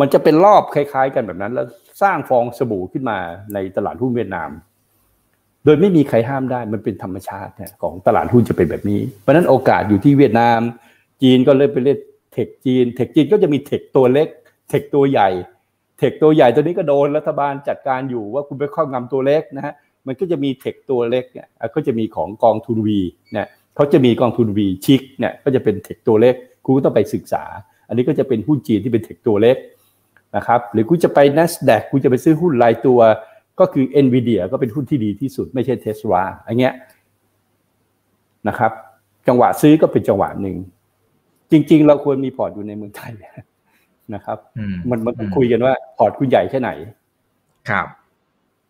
Speaker 3: มันจะเป็นรอบคล้ายๆ กันแบบนั้น แล้วสร้างฟองสบู่ขึ้นมาในตลาดหุ้นเวียดนาม โดยไม่มีใครห้ามได้มันเป็นธรรมชาติของตลาดหุ้นจะเป็นแบบนี้ เพราะนั้นโอกาสอยู่ที่เวียดนาม จีนก็เลยไปเล่นเทคจีนเทคจีนก็จะมีเทคตัวเล็กเทคตัวใหญ่เทคตัวใหญ่ตัวนี้ก็โดนรัฐบาลจัดการอยู่ว่าคุณไปครอบงำตัวเล็กนะฮะมันก็จะมีเทคตัวเล็กเนี่ยก็จะมีของกองทุนวีเนี่ยเขาจะมีกองทุนวีชิกเนี่ยก็จะเป็น tech ตัวเล็กคุณก็ต้องไปศึกษา อันนี้ก็จะเป็นหุ้นจีนที่เป็น tech ตัวเล็กนะครับหรือกูจะไป NASDAQ กูจะไปซื้อหุ้นรายตัว ก็คือ NVIDIA ก็เป็นหุ้นที่ดีที่สุดไม่ใช่เทสลาอันเงี้ยนะครับจังหวะซื้อก็เป็นจังหวะหนึ่ง จริง ๆ เราควรมีพอร์ตอยู่ในเมืองไทยนะครับ มันมันต้องคุยกันว่าพอร์ตคุณใหญ่แค่ไหน
Speaker 2: ครับ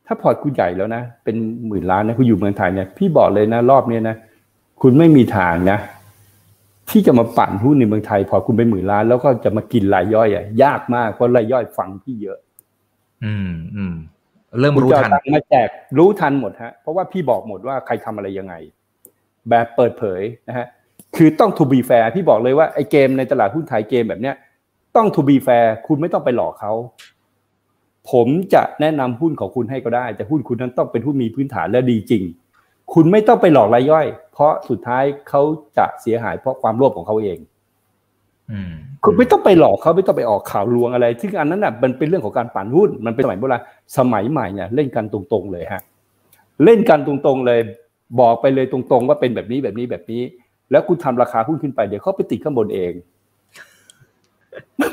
Speaker 3: ถ้าพอร์ตคุณใหญ่แล้วนะเป็นหมื่นล้านนะคุณอยู่เมืองไทยเนี่ยพี่บอกเลยนะรอบนี้นะคุณไม่มีทางนะที่จะมาปั่นหุ้นในเมืองไทย พอคุณไปหมื่นล้าน แล้วก็จะมากินรายย่อยอะยากมากเพราะรายย่อยฟังพี่เยอะ
Speaker 2: อืมอืมเริ่มรู้ทัน
Speaker 3: มาแจกรู้ทันหมดฮะ เพราะว่าพี่บอกหมดว่าใครทำอะไรยังไง แบบเปิดเผยนะฮะ คือต้อง to be fair พี่บอกเลยว่าไอ้เกมในตลาดหุ้นไทยเกมแบบเนี้ย ต้อง to be fair คุณไม่ต้องไปหลอกเขาผมจะแนะนำหุ้นของคุณให้ก็ได้ แต่หุ้นคุณนั้นต้องเป็นหุ้นมีพื้นฐานและดีจริง คุณไม่ต้องไปหลอกรายย่อย เพราะสุดท้ายเขาจะเสียหายเพราะความโลภของเขาเองคุณไม่ต้องไปหลอกเขาไม่ต้องไปออกข่าวลวงอะไร ซึ่งอันนั้นน่ะมันเป็นเรื่องของการปั่นหุ้น มันเป็นสมัยโบราณสมัยใหม่เนี่ยเล่นกันตรงๆเลยฮะ เล่นกันตรงๆเลย บอกไปเลยตรงๆ ว่าเป็นแบบนี้แบบนี้แบบนี้ แล้วคุณทำราคาหุ้นขึ้นไปเดี๋ยวเขาไปติดข้างบนเอง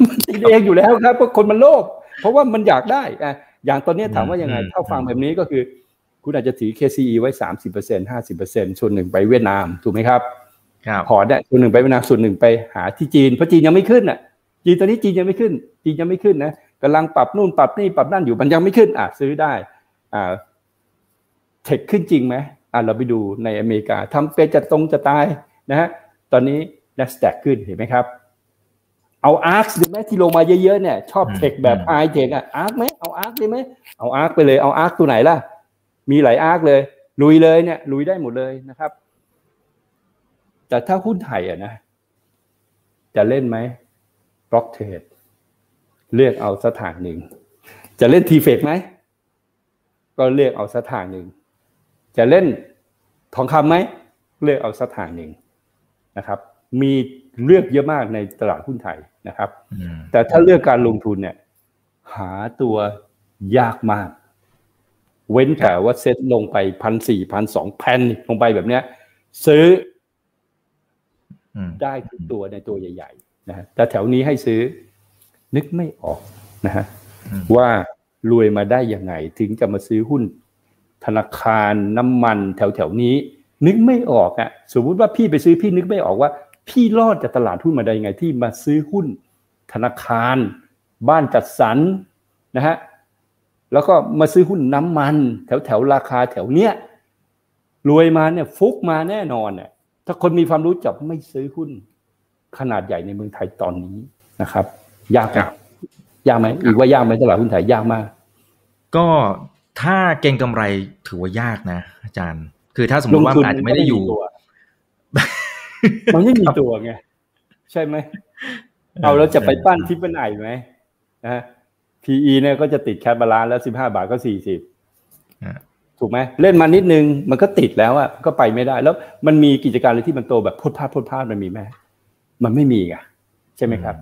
Speaker 3: มันติดเองอยู่แล้วครับเพราะคนมันโลภเพราะว่ามันอยากได้อะอย่างตอนนี้ถามว่ายังไงถ้าฟังแบบนี้ก็คือ คุณอาจจะถือ KCE ไว้สามสิบเปอร์เซ็นห้าสิบเปอร์เซ็นส่วนหนึ่งไปเวียดนามถูกไหมครับพอได้ส่วนหนึ่งไปเวียดนามส่วนหนึ่งไปหาที่จีนเพราะจีนยังไม่ขึ้นอะ จีนตอนนี้จีนยังไม่ขึ้น จีนยังไม่ขึ้นนะกำลังปรับนู่นปรับนี่ปรับนั่นอยู่มันยังไม่ขึ้นอะซื้อได้อ่าtech ขึ้นจริงไหมอะเราไปดูในอเมริกาทำเป็นจะตรงจะตาย นะฮะตอนนี้ NASDAQ ขึ้นเห็นไหมครับเอา ARK ดีไหมที่ลงมาเยอะๆเนี่ยชอบ tech แบบไฮเทคอะ ARK ไหมเอา ARK ได้ไหมเอา ARK ไปเลยเอา ARK ตัวไหนล่ะ มีหลาย ARK เลย ลุยเลยเนี่ย ลุยได้หมดเลยนะครับ แต่ถ้าหุ้นไทยอะนะ จะเล่นไหม block trade เลือกเอาสถานหนึ่ง จะเล่นทีเฟกไหมก็เลือกเอาสถานหนึ่ง จะเล่นทองคำไหมเลือกเอาสถานหนึ่ง นะครับ มีเลือกเยอะมากในตลาดหุ้นไทยนะครับ แต่ถ้าเลือกการลงทุนเนี่ย หาตัวยากมาก เว้นแต่ว่าเซ็ตลงไปพันสี่พันสองแผ่นลงไปแบบเนี้ย ซื้อได้ทุกตัวในตัวใหญ่ๆนะฮะแต่แถวนี้ให้ซื้อ นึกไม่ออกนะฮะว่ารวยมาได้ยังไง ถึงจะมาซื้อหุ้นธนาคารน้ำมันแถวๆนี้ นึกไม่ออกอะ่ะสมมุติว่าพี่ไปซื้อพี่นึกไม่ออกว่า พี่รอดจากตลาดหุ้นมาได้ยังไงที่มาซื้อหุ้น ธนาคาร บ้านจัดสรรนะฮะแล้วก็มาซื้อหุ้นน้ำมัน แถวแถวราคาแถวเนี้ยรวยมาเนี่ยฟุกมาแน่นอนเนี่ยถ้าคนมีความรู้จักไม่ซื้อหุ้น ขนาดใหญ่ในเมืองไทยตอนนี้นะครับ ยากไหมยากไหมอีกว่ายากไหมตลาดหุ้นไทยยากมาก
Speaker 2: ก็ถ้าเก่งกำไรถือว่ายากนะ อาจารย์ คือถ้าสมมติว่าอาจจะไม่ได้อยู่
Speaker 3: มันไม่มีตัวไงใช่ไหมเอาแล้วจะไปปั้นทิปเป็นไหนไหมนะ PE เนี่ยก็จะติดแคปบาลานแล้วสิบห้าบาทก็สี่สิบถูกไหมเล่นมานิดนึงมันก็ติดแล้วอะก็ไปไม่ได้ แล้วมันมีกิจการอะไรที่มันโตแบบพุดพลาดพุดพลาดมันมีไหมมันไม่มีไงใช่ไหมครับ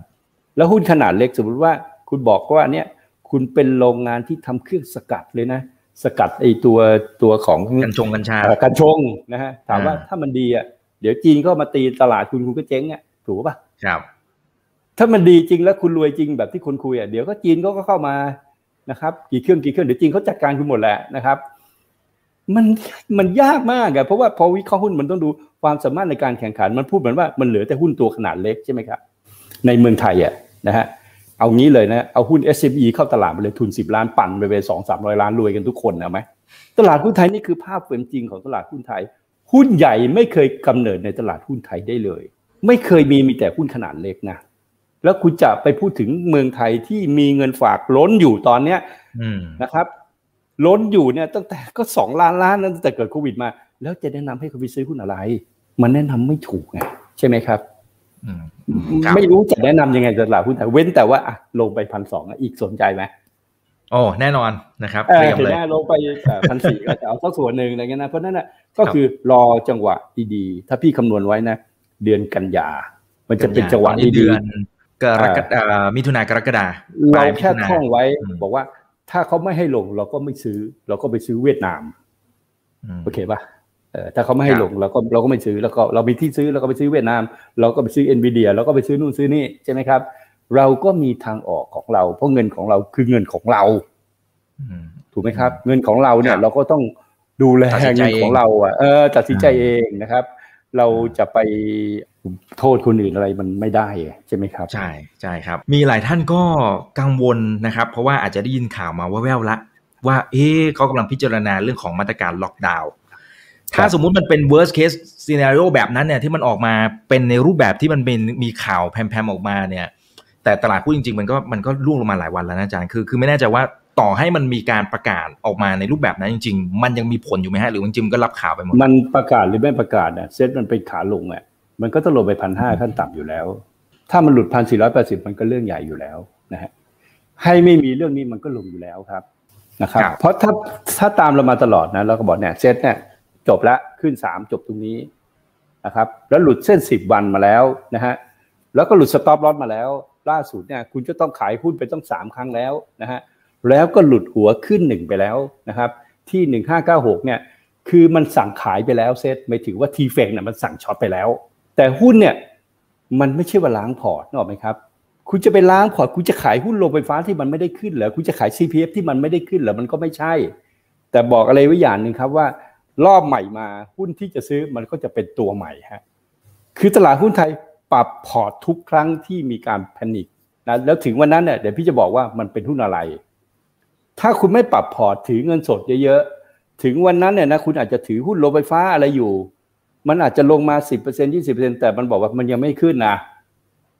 Speaker 3: แล้วหุ้นขนาดเล็กสมมติว่า คุณบอกว่าเนี่ย คุณเป็นโรงงานที่ทำเครื่องสกัดเลยนะ สกัดไอตัวตัวของ
Speaker 2: กัญชงกัญชา
Speaker 3: กัญชงนะฮะถามว่าถ้ามันดีอะเดี๋ยวจีนก็มาตีตลาดคุณคุณก็เจ๊งอะถูกป่ะ
Speaker 2: ครับ
Speaker 3: ถ้ามันดีจริงแล้วคุณรวยจริงแบบที่คุณคุยอะเดี๋ยวก็จีนก็เข้ามานะครับ กี่เครื่องกี่เครื่องเดี๋ยวจีนเขาจัดการคุณหมดแหละนะครับ มันมันยากมากอะเพราะว่าพอวิเคราะห์หุ้นมันต้องดูความสามารถในการแข่งขัน มันพูดเหมือนว่ามันเหลือแต่หุ้นตัวขนาดเล็กใช่ไหมครับในเมืองไทยอะนะฮะ เอางี้เลยนะ เอาหุ้น SME เข้าตลาดไปเลยทุนสิบล้านปั่นไปไปสองสามร้อยล้านรวยกันทุกคนนะไหมตลาดหุ้นไทยนี่คือภาพเป็นจริงของตลาดหุ้นไทย หุ้นใหญ่ไม่เคยกำเนิดในตลาดหุ้นไทยได้เลย ไม่เคยมีมีแต่หุ้นขนาดเล็กนะแล้วคุณจะไปพูดถึงเมืองไทยที่มีเงินฝากล้นอยู่ตอนเนี้ยนะครับ ล้นอยู่เนี่ยตั้งแต่ก็สองล้านล้านตั้งแต่เกิดโควิดมา แล้วจะแนะนำให้เขาไปซื้อหุ้นอะไร มันแนะนำไม่ถูกไงใช่ไหมครับ ไม่รู้จะแนะนํำยังไงตลาดหุ้นไทยเว้นแต่ว่าอะลงไปพันสองอีกสนใจไหม
Speaker 2: โอ้แน่นอนนะครับ
Speaker 3: เตรียมเลยลงไปพันสี่ก็จะเอาสักส่วนหนึ่งอะไรเงี้ยนะเพราะนั่นน่ะก็คือรอจังหวะดีๆถ้าพี่คำนวณไว้นะ เดือนกันยา มันจะเป็นจังหวะดี
Speaker 2: กรกฎามิถุนากรกฎา
Speaker 3: เราแค่ท่องไว้ บอกว่าถ้าเขาไม่ให้ลงเราก็ไม่ซื้อ เราก็ไปซื้อเวียดนามโอเคป่ะเออ ถ้าเขาไม่ให้ลงเราก็เราก็ไม่ซื้อแล้วก็เรามีที่ซื้อเราก็ไปซื้อเวียดนาม เราก็ไปซื้อเอ็นวีเดียเราก็ไปซื้อนู่นซื้อนี่ใช่ไหมครับ เราก็มีทางออกของเรา เพราะเงินของเราคือเงินของเราถูกไหมครับ เงินของเราเนี่ย เราก็ต้องดูแลเงินของเราอะเออตัดสินใจเองนะครับ เราจะไปโทษคนอื่นอะไรมันไม่ได้ใช่ไหมครับ
Speaker 2: ใช่ใช่ครับ มีหลายท่านก็กังวลนะครับ เพราะว่าอาจจะได้ยินข่าวมาว่าแววละ ว่า เอ๊เขากำลังพิจารณาเรื่องของมาตรการล็อกดาวน์ ถ้าสมมุติมันเป็น worst case scenario แบบนั้นเนี่ยที่มันออกมาเป็นในรูปแบบที่มันเป็นมีข่าวแพมๆออกมาเนี่ย แต่ตลาดพูดจริงๆ มันก็มันก็ร่วงลงมาหลายวันแล้วนะอาจารย์คือคือไม่แน่ใจว่าต่อให้มันมีการประกาศออกมาในรูปแบบนั้นจริง ๆ มันยังมีผลอยู่ไหมฮะหรือจริงๆก็รับข่าวไปหมด
Speaker 3: มันประกาศหรือไม่ประกาศเนี่ยเซ็ตมันเป็นขาลงอะมันก็ต้องลงไปพันห้าขั้นต่ำอยู่แล้ว ถ้ามันหลุดพันสี่ร้อยแปดสิบมันก็เรื่องใหญ่อยู่แล้วนะฮะให้ไม่มีเรื่องนี้มันก็ลงอยู่แล้วครับนะครับ เพราะถ้าถ้าตามเรามาตลอดนะเราก็บอกเนี่ยเซตเนี่ย จบแล้วคลื่นสามจบตรงนี้นะครับ แล้วหลุดเส้นสิบวันมาแล้วนะฮะแล้วก็หลุด stop loss มาแล้ว ล่าสุดเนี่ยคุณจะต้องขายหุ้นไปต้องสามครั้งแล้วนะฮะแล้วก็หลุดหัวคลื่นหนึ่งไปแล้วนะครับ ที่หนึ่งห้าเก้าหกเนี่ยคือมันสั่งขายไปแล้วเซตไม่ถือว่า TFEX เนี่ยมันสั่ง short ไปแล้ว แต่หุ้นเนี่ยมันไม่ใช่ว่าล้างพอร์ตถูกไหมครับคุณจะไปล้างพอร์ตคุณจะขายหุ้นโรงไฟฟ้าที่มันไม่ได้ขึ้นเหรอคุณจะขาย CPF ที่มันไม่ได้ขึ้นเหรอมันก็ไม่ใช่ แต่บอกอะไรไว้อย่างหนึ่งครับว่า รอบใหม่มาหุ้นที่จะซื้อมันก็จะเป็นตัวใหม่ฮะคือตลาดหุ้นไทยปรับพอร์ตทุกครั้งที่มีการ panicนะแล้วถึงวันนั้นเนี่ยเดี๋ยวพี่จะบอกว่ามันเป็นหุ้นอะไร ถ้าคุณไม่ปรับพอร์ตถือเงินสดเยอะๆถึงวันนั้นเนี่ยนะคุณอาจจะถือหุ้นโรงไฟฟ้าอะไรอยู่ มันอาจจะลงมา 10% 20%แต่มันบอกว่ามันยังไม่ขึ้นนะ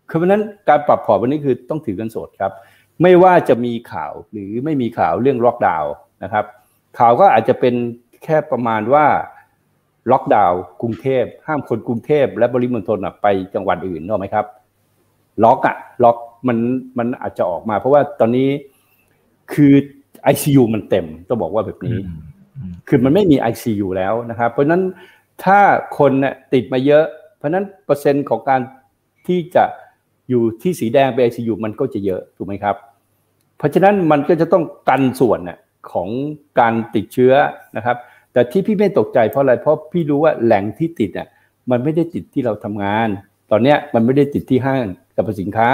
Speaker 3: คือเพราะนั้นการปรับพอร์ตวันนี้คือต้องถือเงินสดครับ ไม่ว่าจะมีข่าวหรือไม่มีข่าวเรื่องล็อกดาวน์นะครับ ข่าวก็อาจจะเป็น แค่ประมาณว่าล็อกดาวน์กรุงเทพห้ามคนกรุงเทพและปริมณฑลไปจังหวัดอื่นนอกไหมครับล็อกอะล็อกมันมันอาจจะออกมา เพราะว่าตอนนี้คือ ICU มันเต็มต้องบอกว่าแบบนี้ คือมันไม่มี ICU แล้วนะครับ เพราะนั้นถ้าคนเนี่ยติดมาเยอะ เพราะนั้นเปอร์เซ็นต์ของการที่จะอยู่ที่สีแดงไปไอซียูมันก็จะเยอะถูกไหมครับ เพราะฉะนั้นมันก็จะต้องกันส่วนน่ะของการติดเชื้อนะครับ แต่ที่พี่ไม่ตกใจเพราะอะไรเพราะพี่รู้ว่าแหล่งที่ติดอะมันไม่ได้ติดที่เราทำงาน ตอนเนี้ยมันไม่ได้ติดที่ห้างสรรพสินค้า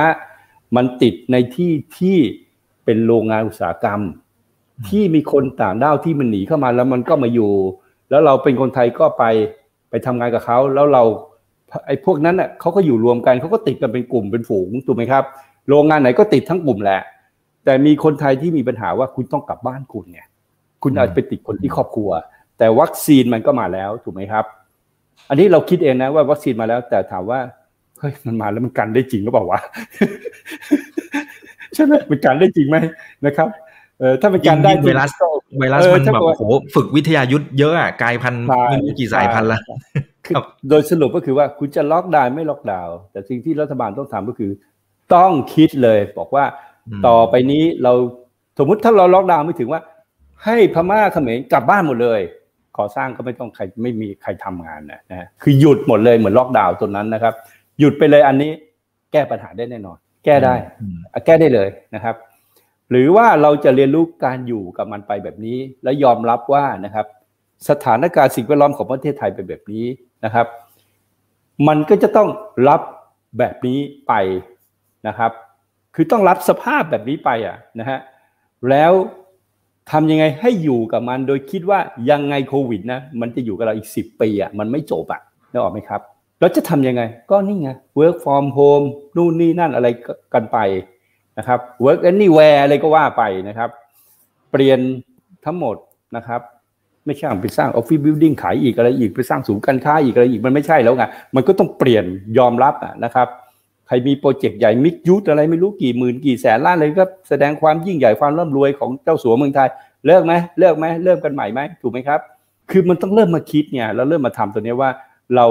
Speaker 3: มันติดในที่ที่เป็นโรงงานอุตสาหกรรม ที่มีคนต่างด้าวที่มันหนีเข้ามาแล้วมันก็มาอยู่ แล้วเราเป็นคนไทยก็ไปไปทำงานกับเขาแล้วเราไอ้พวกนั้นอะเขาก็อยู่รวมกันเขาก็ติดกันเป็นกลุ่มเป็นฝูงถูกไหมครับ โรงงานไหนก็ติดทั้งกลุ่มแหละ แต่มีคนไทยที่มีปัญหาว่าคุณต้องกลับบ้านคุณเนี่ยคุณอาจไปติดคนที่ครอบครัว แต่วัคซีนมันก็มาแล้วถูกไหมครับ อันนี้เราคิดเองนะว่าวัคซีนมาแล้ว แต่ถามว่าเฮ้ยมันมาแล้วมันกันได้จริงหรือเปล่าวะใช่ไหมมันกันได้จริงไหมนะครับเออถ้ามันกันได้
Speaker 2: ไวรัสไวรัสมันแบบโอ้โหฝึกวิทยายุทธเยอะอะกลายพันธุ์ไม่รู้กี่สายพันธุ์ละ
Speaker 3: โดยสรุปก็คือว่าคุณจะล็อกดาวน์ไม่ล็อกดาวน์แต่สิ่งที่รัฐบาลต้องทำก็คือ ต้องคิดเลยบอกว่าต่อไปนี้เราสมมุติถ้าเราล็อกดาวน์ไม่ถึงว่า ให้พม่าเขมรกลับบ้านหมดเลย ก่อสร้างก็ไม่ต้องใครไม่มีใครทำงานนะนะคือหยุดหมดเลยเหมือนล็อกดาวน์ตัวนั้นนะครับ หยุดไปเลยอันนี้แก้ปัญหาได้แน่นอน แก้ได้แก้ได้เลยนะครับ หรือว่าเราจะเรียนรู้การอยู่กับมันไปแบบนี้ และยอมรับว่านะครับ สถานการณ์สิ่งแวดล้อมของประเทศไทยเป็นแบบนี้นะครับ มันก็จะต้องรับแบบนี้ไปนะครับ คือต้องรับสภาพแบบนี้ไปอะนะฮะแล้ว ทำยังไงให้อยู่กับมันโดยคิดว่ายังไงโควิดนะมันจะอยู่กับเราอีกสิบปีอะมันไม่จบอะนึกออกไหมครับแล้วจะทำยังไง ก็นี่ไง work from home นู่นนี่นั่นอะไรกันไปนะครับ work anywhere อะไรก็ว่าไปนะครับ เปลี่ยนทั้งหมดนะครับ ไม่ใช่ไปสร้างออฟฟิศบิลดิ่งขายอีกอะไรอีกไปสร้างศูนย์การค้าอีกอะไรอีกมันไม่ใช่แล้วไงมันก็ต้องเปลี่ยนยอมรับนะครับ ครมีโปรเจกต์ใหญ่มิกยุทธอะไรไม่รู้กี่หมื่นกี่แสนล้านเลยก็แสดงความยิ่งใหญ่ความร่ำรวยของเจ้าสัวเมืองไทยเลิกไหมเลิกไหมเริ่มกันใหม่ไหมถูกไหมครับ คือมันต้องเริ่มมาคิดเนี่ยแล้วเริ่มมาทำตัวนี้ว่าเรา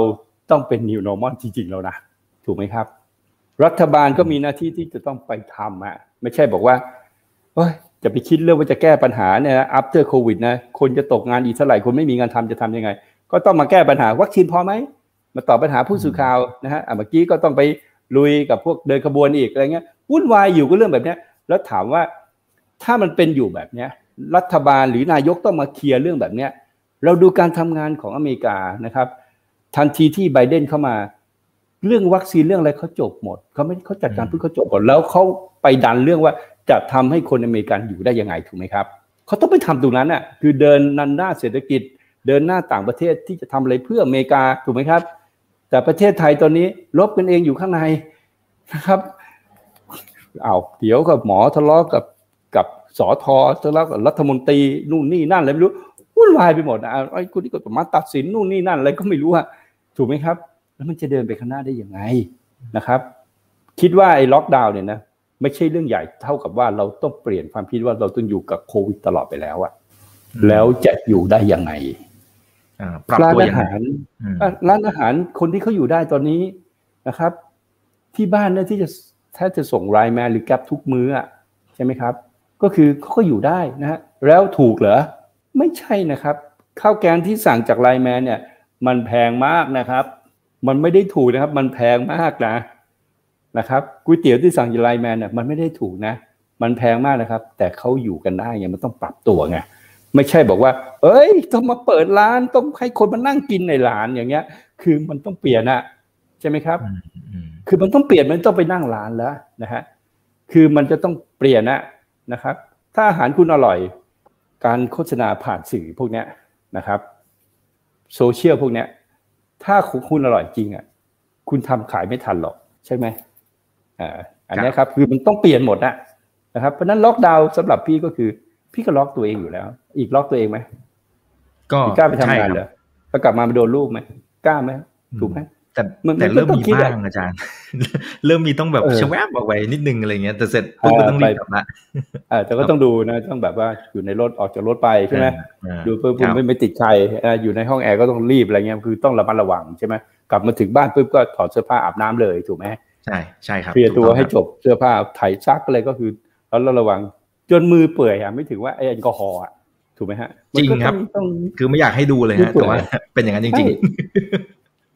Speaker 3: ต้องเป็น new normal จริงๆแล้วนะถูกไหมครับ รัฐบาลก็มีหน้าที่ที่จะต้องไปทำอะไม่ใช่บอกว่าเฮ้ยจะไปคิดเรื่องว่าจะแก้ปัญหาเนี่ย after covid นะคนจะตกงานอีกเท่าไหร่คนไม่มีงานทำจะทํำยังไง ก็ต้องมาแก้ปัญหาวัคซีนพอไหมมาตอบปัญหาผู้สื่อข่าวนะฮะเมื่อกี้ก็ต้องไป ลุยกับพวกเดินขบวนอีกอะไรเงี้ยวุ่นวายอยู่ก็เรื่องแบบนี้แล้วถามว่าถ้ามันเป็นอยู่แบบเนี้ยรัฐบาลหรือนายกต้องมาเคลียร์เรื่องแบบเนี้ยเราดูการทำงานของอเมริกานะครับ ทันทีที่ไบเดนเข้ามา เรื่องวัคซีนเรื่องอะไรเขาจบหมดเขาไม่เขาจัดการเพื่อเขาจบหมดแล้วเขาไปดันเรื่องว่าจะทำให้คนอเมริกันอยู่ได้ยังไงถูกไหมครับเขาต้องไปทำตรงนั้นอะคือเดินนันหน้าเศรษฐกิจ เดินหน้าต่างประเทศที่จะทำอะไรเพื่ออเมริกาถูกไหมครับ แต่ประเทศไทยตอนนี้ลบกันเองอยู่ข้างในนะครับเอาเดี๋ยวกับหมอทะเลาะกับกับสอทอทะเลาะกับรัฐมนตรีนู่นนี่นั่นอะไรไม่รู้วุ่นวายไปหมดนะไอ้คนที่ก็มาตัดสินนู่นนี่นั่นอะไรก็ไม่รู้อะถูกไหมครับ แล้วมันจะเดินไปข้างหน้าได้ยังไงนะครับ คิดว่าไอ้ล็อกดาวน์เนี่ยนะไม่ใช่เรื่องใหญ่เท่ากับว่าเราต้องเปลี่ยนความคิดว่าเราต้องอยู่กับโควิดตลอดไปแล้วอะแล้วจะอยู่ได้ยังไง ร้านอาหารร้านอาหารคนที่เขาอยู่ได้ตอนนี้นะครับ ที่บ้านเนี่ยที่จะถ้าจะส่งไลน์แมนหรือแกลบทุกมื้อใช่ไหมครับ ก็คือเขาก็อยู่ได้นะฮะแล้วถูกเหรอไม่ใช่นะครับข้าวแกงที่สั่งจากไลน์แมนเนี่ย มันแพงมากนะครับ มันไม่ได้ถูกนะครับ มันแพงมากนะนะครับก๋วยเตี๋ยวที่สั่งจากไลน์แมนเนี่ยมันไม่ได้ถูกนะ มันแพงมากนะครับ แต่เขาอยู่กันได้ไงมันต้องปรับตัวไง ไม่ใช่บอกว่า เอ้ย ต้องมาเปิดร้านต้องให้คนมานั่งกินในร้านอย่างเงี้ย คือมันต้องเปลี่ยนอะใช่ไหมครับ คือมันต้องเปลี่ยนมันต้องไปนั่งร้านแล้วนะฮะคือมันจะต้องเปลี่ยนนะนะครับ ถ้าอาหารคุณอร่อย การโฆษณาผ่านสื่อพวกนี้นะครับโซเชียลพวกนี้ถ้าคุณอร่อยจริงอะคุณทำขายไม่ทันหรอกใช่ไหมอ่าอันนี้ครับคือมันต้องเปลี่ยนหมดนะนะครับ เพราะนั้นล็อกดาวน์สำหรับพี่ก็คือ พี่ก็ล็อกตัวเองอยู่แล้ว อีกล็อกตัวเองไหม
Speaker 2: ก็
Speaker 3: กล้าไปทำงานเหรอพอกลับมาโดนลูกไหมกล้าไหมถูกไหม
Speaker 2: แต่แต่เริ่มมีบ้างอาจารย์ เริ่มมีต้องแบบชแวบออกไปนิดนึงอะไรเงี้ยแต่เสร็จปุ๊บก็ต้องรีบกลับละ
Speaker 3: แต่ก็ต้องดูนะต้องแบบว่าอยู่ในรถออกจากรถไปใช่ไหมดูปุ๊บไม่ไม่ติดใครอยู่ในห้องแอร์ก็ต้องรีบอะไรเงี้ยคือต้องระมัดระวังใช่ไหมกลับมาถึงบ้านปุ๊บก็ถอดเสื้อผ้าอาบน้ำเลยถูกไหม
Speaker 2: ใช่ใช่ครับ
Speaker 3: เคลียร์ตัวให้จบเสื้อผ้าไถซักอะไรก็คือแล้วระวัง จนมือเปื่อยอะไม่ถึงว่าไอ้แอลกอฮอล์อะถูกไหมฮะ
Speaker 2: จริงครับคือไม่อยากให้ดูเลยฮะแต่ว่าเป็นอย่างนั้นจริง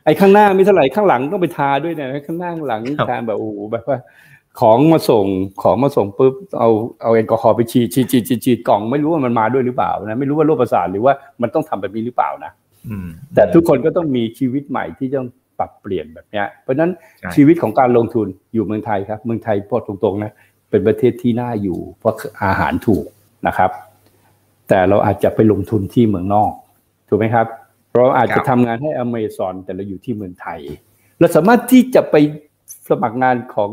Speaker 3: ไอ้ข้างหน้าไม่เท่าไหร่ข้างหลังต้องไปทาด้วยนะข้างหน้าข้างหลังทาแบบโอ้แบบว่าของมาส่งของมาส่งปุ๊บเอาเอาแอลกอฮอล์ไปฉีดฉีดฉีดฉีดฉีดกล่องไม่รู้ว่ามันมาด้วยหรือเปล่านะไม่รู้ว่าโรคประสาทหรือว่ามันต้องทำแบบนี้หรือเปล่านะแต่ทุกคนก็ต้องมีชีวิตใหม่ที่ต้องปรับเปลี่ยนแบบนี้เพราะฉะนั้นชีวิตของการลงทุนอยู่เมืองไทยครับ เมืองไทยพูดตรงๆนะ เป็นประเทศที่น่าอยู่ เพราะอาหารถูกนะครับ แต่เราอาจจะไปลงทุนที่เมืองนอกถูกไหมครับ เราอาจจะทำงานให้อเมซอนแต่เราอยู่ที่เมืองไทย เราสามารถที่จะไปสมัครงานของ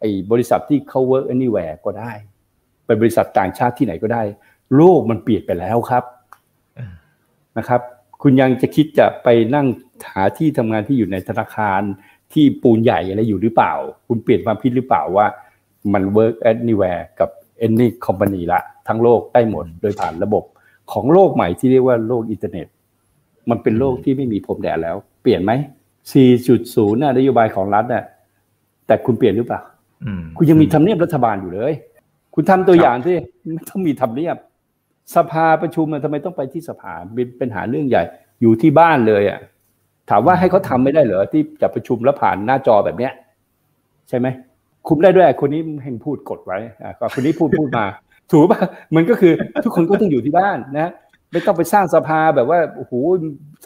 Speaker 3: ไอ้บริษัทที่เขา work anywhere ก็ได้ไปบริษัทต่างชาติที่ไหนก็ได้ โลกมันเปลี่ยนไปแล้วครับนะครับ คุณยังจะคิดจะไปนั่งหาที่ทำงานที่อยู่ในธนาคารที่ปูนใหญ่อะไรอยู่หรือเปล่า คุณเปลี่ยนความคิดหรือเปล่าว่า มัน work anywhere กับ any company ละ ทั้งโลกได้หมดโดยผ่านระบบของโลกใหม่ที่เรียกว่าโลกอินเทอร์เน็ต มันเป็นโลกที่ไม่มีพรมแดนแล้ว เปลี่ยนไหม 4.0น่ะนโยบายของรัฐน่ะแต่คุณเปลี่ยนหรือเปล่าคุณยังมีทำเนียบรัฐบาลอยู่เลย คุณทำตัวอย่างที่ไม่ต้องมีทำเนียบ สภาประชุมมันทำไมต้องไปที่สภาเป็นหาเรื่องใหญ่อยู่ที่บ้านเลยอะถามว่าให้เขาทาไม่ได้เหรอที่จะประชุมแล้วผ่านหน้าจอแบบเนี้ย ใช่ไหม คุมได้ด้วยคนนี้แห่งพูดกดไว้อ่าคนนี้พูดพูดมา ถูกป่ะมันก็คือทุกคนก็ต้องอยู่ที่บ้านนะไม่ต้องไปสร้างสภาแบบว่าโอ้โห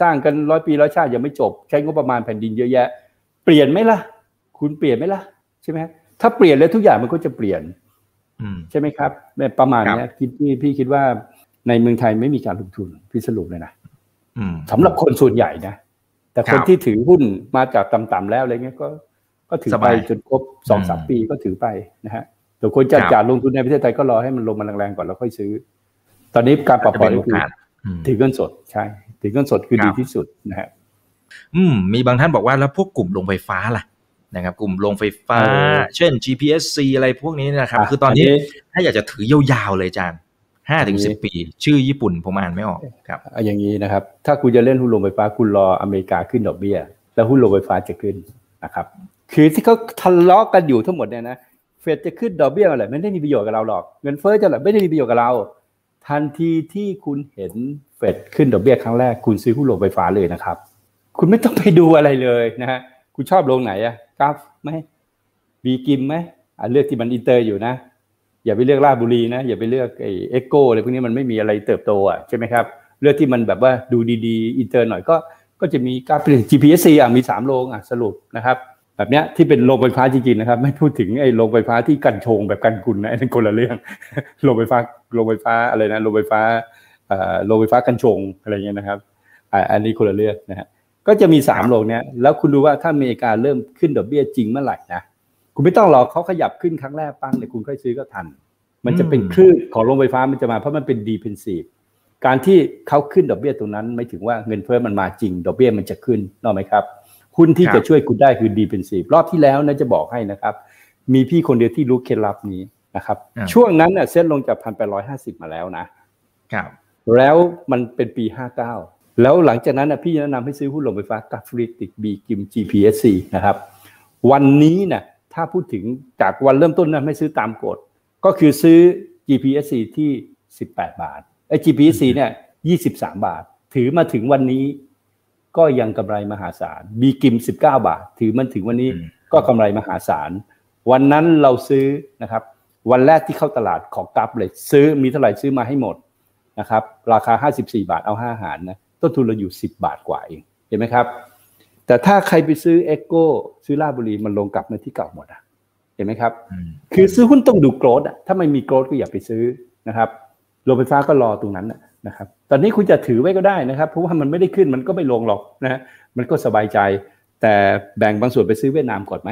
Speaker 3: สร้างกันร้อยปีร้อยชาติยังไม่จบ ใช้งบประมาณแผ่นดินเยอะแยะ เปลี่ยนไหมล่ะ คุณเปลี่ยนไหมล่ะใช่ไหมถ้าเปลี่ยนแล้วทุกอย่างมันก็จะเปลี่ยนใช่ไหมครับเนี่ยประมาณนี้คิดพี่พี่คิดว่าในเมืองไทยไม่มีการลงทุนพี่สรุปเลยนะสำหรับคนส่วนใหญ่นะแต่คนที่ถือหุ้นมาจากต่ำๆแล้วอะไรเงี้ยก็ ก็ถือไปจนครบสองสามปีก็ถือไปนะฮะแต่คนจะจ่าลงทุนในประเทศไทยก็รอให้มันลงมาแรงๆก่อนแล้วค่อยซื้อ ตอนนี้การปรับพอร์ตคือถือเงินสดใช่ถือเงินสดคือดีที่สุดนะฮะ
Speaker 2: อืมมีบางท่านบอกว่าแล้วพวกกลุ่มลงไฟฟ้าล่ะนะครับกลุ่มลงไฟฟ้า เช่น GPSC อะไรพวกนี้นะครับ คือตอนนี้ถ้าอยากจะถือยาวๆเลยจานห้าถึงสิบปี ชื่อญี่ปุ่นผมอ่านไม่ออกครับ
Speaker 3: อย่างนี้นะครับ ถ้าคุณจะเล่นหุ้นลงไฟฟ้าคุณรออเมริกาขึ้นดอกเบี้ย แล้วหุ้นโรงไฟฟ้าจะขึ้นนะครับ คือที่เขาทะเลาะกันอยู่ทั้งหมดเนี่ยนะเฟดจะขึ้นดอกเบี้ยอะไรไม่ได้มีประโยชน์กับเราหรอก เงินเฟ้อจะอะไรไม่ได้มีประโยชน์กับเรา ทันทีที่คุณเห็นเฟดขึ้นดอกเบี้ยครั้งแรกคุณซื้อหุ้นโรงไฟฟ้าเลยนะครับ คุณไม่ต้องไปดูอะไรเลยนะฮะคุณชอบโรงไหนอะ GULF ไหม B.Grimm ไหมอ่าเลือกที่มันอินเตอร์อยู่นะอย่าไปเลือกราชบุรีนะอย่าไปเลือกไอ้ EGCO อะไรพวกนี้มันไม่มีอะไรเติบโตอะใช่ไหมครับเลือกที่มันแบบว่าดูดีๆอินเตอร์หน่อยก็ก็จะมีกราฟ GPSC อะมีสามโรงอะสรุปนะครับ แบบเนี้ยที่เป็นโรงไฟฟ้าจริงๆนะครับ ไม่พูดถึงไอ้โรงไฟฟ้าที่กันชงแบบกันกุลนะไอ้นั่นคนละเรื่องโรงไฟฟ้าโรงไฟฟ้าอะไรนะโรงไฟฟ้าโรงไฟฟ้ากันชงอะไรเงี้ยนะครับอันนี้คนละเรื่องนะฮะก็จะมีสามโรงเนี้ยแล้วคุณดูว่าถ้าอเมริกาเริ่มขึ้นดอกเบี้ยจริงเมื่อไหร่นะคุณไม่ต้องรอเขาขยับขึ้นครั้งแรกปั้งเนี่ยคุณค่อยซื้อก็ทัน มันจะเป็นคลื่นของโรงไฟฟ้ามันจะมาเพราะมันเป็น defensive การที่เขาขึ้นดอกเบี้ยตรงนั้น หมายถึงว่าเงินเฟ้อมันมาจริงดอกเบี้ยมันจะขึ้นถูกไหมครับ หุ้นที่จะช่วยคุณได้คือ defensive รอบที่แล้วนะจะบอกให้นะครับ มีพี่คนเดียวที่รู้เคล็ดลับนี้นะครับ ช่วงนั้นเน่ยเซ็ตลงจากพันแปดร้อยห้าสิบมาแล้วนะครับ แล้วมันเป็นปีห้าเก้าแล้วหลังจากนั้นนะพี่แนะนำให้ซื้อหุ้นโรงไฟฟ้า GULF ริติก B.Grimm GPSC นะครับ วันนี้นะถ้าพูดถึงจากวันเริ่มต้นนะไม่ซื้อตามกฎ ก็คือซื้อ GPSC ที่สิบแปดบาทไอ้ GPSC เนี่ยยี่สิบสามบาท ถือมาถึงวันนี้ ก็ยังกำไรมหาศาลบีกิม 19 บาท ถือมันถึงวันนี้ก็กำไรมหาศาล วันนั้นเราซื้อนะครับ วันแรกที่เข้าตลาดของกัฟเลย ซื้อมีเท่าไหร่ซื้อมาให้หมดนะครับ ราคา 54 บาทเอา 5 หารนะต้นทุนเราอยู่ 10 บาทกว่าเองเห็นไหมครับ แต่ถ้าใครไปซื้อ EGCO ซื้อราชบุรีมันลงกลับมาที่เก่าหมดอะเห็นไหมครับ คือซื้อหุ้นต้องดู growth อะถ้าไม่มี growth ก็อย่าไปซื้อนะครับโรงไฟฟ้าก็รอตรงนั้น นะครับตอนนี้คุณจะถือไว้ก็ได้นะครับเพราะว่ามันไม่ได้ขึ้นมันก็ไม่ลงหรอกนะมันก็สบายใจ แต่แบ่งบางส่วนไปซื้อเวียดนามก่อนไหม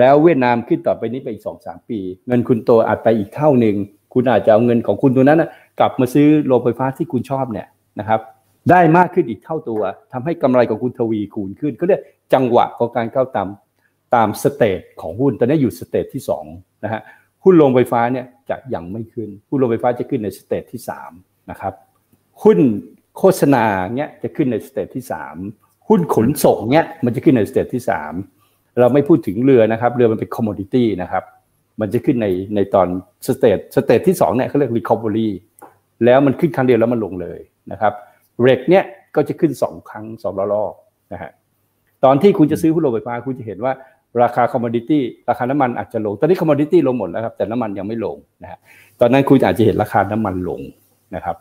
Speaker 3: แล้วเวียดนามขึ้นต่อไปนี้ไปอีกสองสามปี เงินคุณโตอาจไปอีกเท่าหนึ่งคุณอาจจะเอาเงินของคุณตัวนั้นนะกลับมาซื้อโรงไฟฟ้าที่คุณชอบเนี่ยนะครับ ได้มากขึ้นอีกเท่าตัวทำให้กำไรของคุณทวีคูณขึ้นก็เรียกจังหวะของการเข้าตามตาม stage ของหุ้นตอนนี้อยู่ stage ที่2นะฮะหุ้นโรงไฟฟ้าเนี่ยจะยังไม่ขึ้นหุ้นโรงไฟฟ้าจะขึ้นใน stage ที่3 นะครับหุ้นโฆษณาเนี่ยจะขึ้นใน stage ที่ 3 หุ้นขนส่งเนี่ยมันจะขึ้นใน stage ที่ 3 เราไม่พูดถึงเรือนะครับ เรือมันเป็น commodity นะครับมันจะขึ้นในในตอน stage stage ที่2เนี่ยเขาเรียก recovery แล้วมันขึ้นครั้งเดียวแล้วมันลงเลยนะครับเหล็กเนี่ยก็จะขึ้น 2 ครั้ง2รอบนะฮะตอนที่คุณจะซื้อหุ้นโรงไฟฟ้าคุณจะเห็นว่าราคา commodity ราคาน้ำมันอาจจะลง ตอนนี้ commodity ลงหมดแล้วครับแต่น้ำมันยังไม่ลงนะฮะตอนนั้นคุณอาจจะเห็นราคาน้ำมันลง นะครับ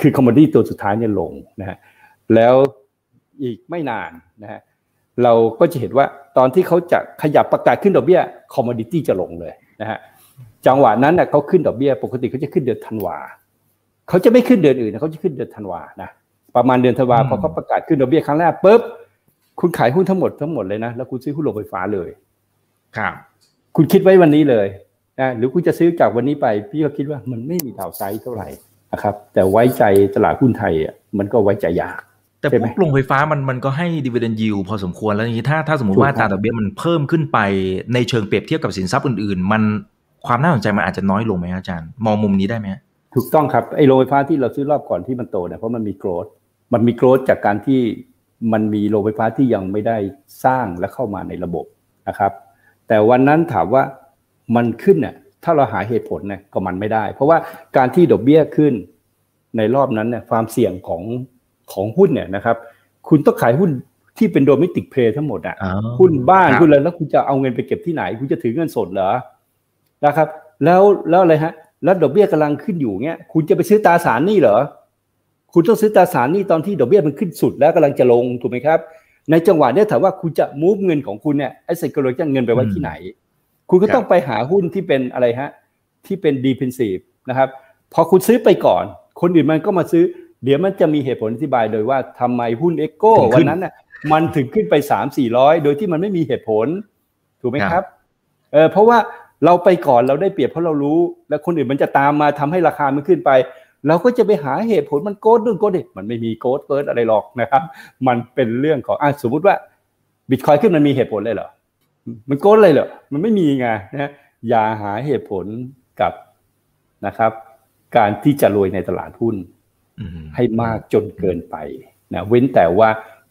Speaker 3: คือ commodity ตัวสุดท้ายเนี่ยลงนะฮะแล้วอีกไม่นานนะฮะเราก็จะเห็นว่าตอนที่เขาจะขยับประกาศขึ้นดอกเบี้ยคอมมดิตี้จะลงเลยนะฮะจังหวะนั้นเน่ยเขาขึ้นดอกเบี้ยปกติเขาจะขึ้นเดือนธันวาเขาจะไม่ขึ้นเดือนอื่นเขาจะขึ้นเดือนธันวานะประมาณเดือนธันวาพอเขาประกาศขึ้นดอกเบี้ยครั้งแรกปุ๊บคุณขายหุ้นทั้งหมดทั้งหมดเลยนะแล้วคุณซื้อหุ้นโรงไฟฟ้าเลย
Speaker 2: ครับ
Speaker 3: คุณคิดไว้วันนี้เลยนะหรือคุณจะซื้อจากวันนี้ไป พี่ก็คิดว่ามันไม่มีดาวไซด์เท่าไหร่ นะครับ แต่ไว้ใจตลาดหุ้นไทยอะมันก็ไว้ใจยาก
Speaker 2: แต่พวกโรงไฟฟ้ามันมันก็ให้ดีเวเดนยิวพอสมควรแล้วอย่างนี้ถ้าถ้าสมมติว่าตราดอกเบี้ยมันเพิ่มขึ้นไปในเชิงเปรียบเทียบกับสินทรัพย์อื่นๆ มันความน่าสนใจมันอาจจะน้อยลงไหมอาจารย์ มองมุมนี้ได้ไหม
Speaker 3: ถูกต้องครับไอ้โรงไฟฟ้าที่เราซื้อรอบก่อนที่มันโตเนี่ยเพราะมันมีโกรดมันมีโกรดจากการที่มันมีโรงไฟฟ้าที่ยังไม่ได้สร้างและเข้ามาในระบบนะครับ แต่วันนั้นถามว่ามันขึ้นเนี่ย ถ้าเราหาเหตุผลเนี่ยก็มันไม่ได้ เพราะว่าการที่ดอกเบี้ยขึ้นในรอบนั้นเนี่ยความเสี่ยงของของหุ้นเนี่ยนะครับ คุณต้องขายหุ้นที่เป็น domestic play ทั้งหมดอะหุ้นบ้านหุ้นอะไรแล้วคุณจะเอาเงินไปเก็บที่ไหน คุณจะถือเงินสดเหรอนะครับ แล้วแล้วอะไรฮะ แล้วดอกเบี้ยกำลังขึ้นอยู่เงี้ย คุณจะไปซื้อตราสารหนี้เหรอคุณต้องซื้อตราสารหนี้ตอนที่ดอกเบี้ยมันขึ้นสุดแล้วกำลังจะลงถูกไหมครับ ในจังหวะนี้ถามว่าคุณจะ move เงินของคุณเนี่ยไอ้เซ็กโลจะเงินไปไว้ที่ไหน คุณก็ต้องไปหาหุ้นที่เป็นอะไรฮะที่เป็น defensive นะครับพอคุณซื้อไปก่อน คนอื่นมันก็มาซื้อ เดี๋ยวมันจะมีเหตุผลอธิบายด้วยว่าทำไมหุ้น EGCO วันนั้นน่ะมันถึงขึ้นไปสามสี่ร้อยโดยที่มันไม่มีเหตุผล ถูกไหมครับเออเพราะว่าเราไปก่อนเราได้เปรียบเพราะเรารู้ แล้วคนอื่นมันจะตามมาทำให้ราคามันขึ้นไป เราก็จะไปหาเหตุผลมัน growth นู่น growth นี่มันไม่มี growth เกิดอะไรหรอกนะครับ มันเป็นเรื่องของอะสมมุติว่าบิตคอยขึ้นมันมีเหตุผลเลยเหรอ มันโกดเลยเหรอมันไม่มีไงนะอย่าหาเหตุผลกับนะครับ การที่จะรวยในตลาดหุ้นให้มากจนเกินไปนะเว้นแต่ว่า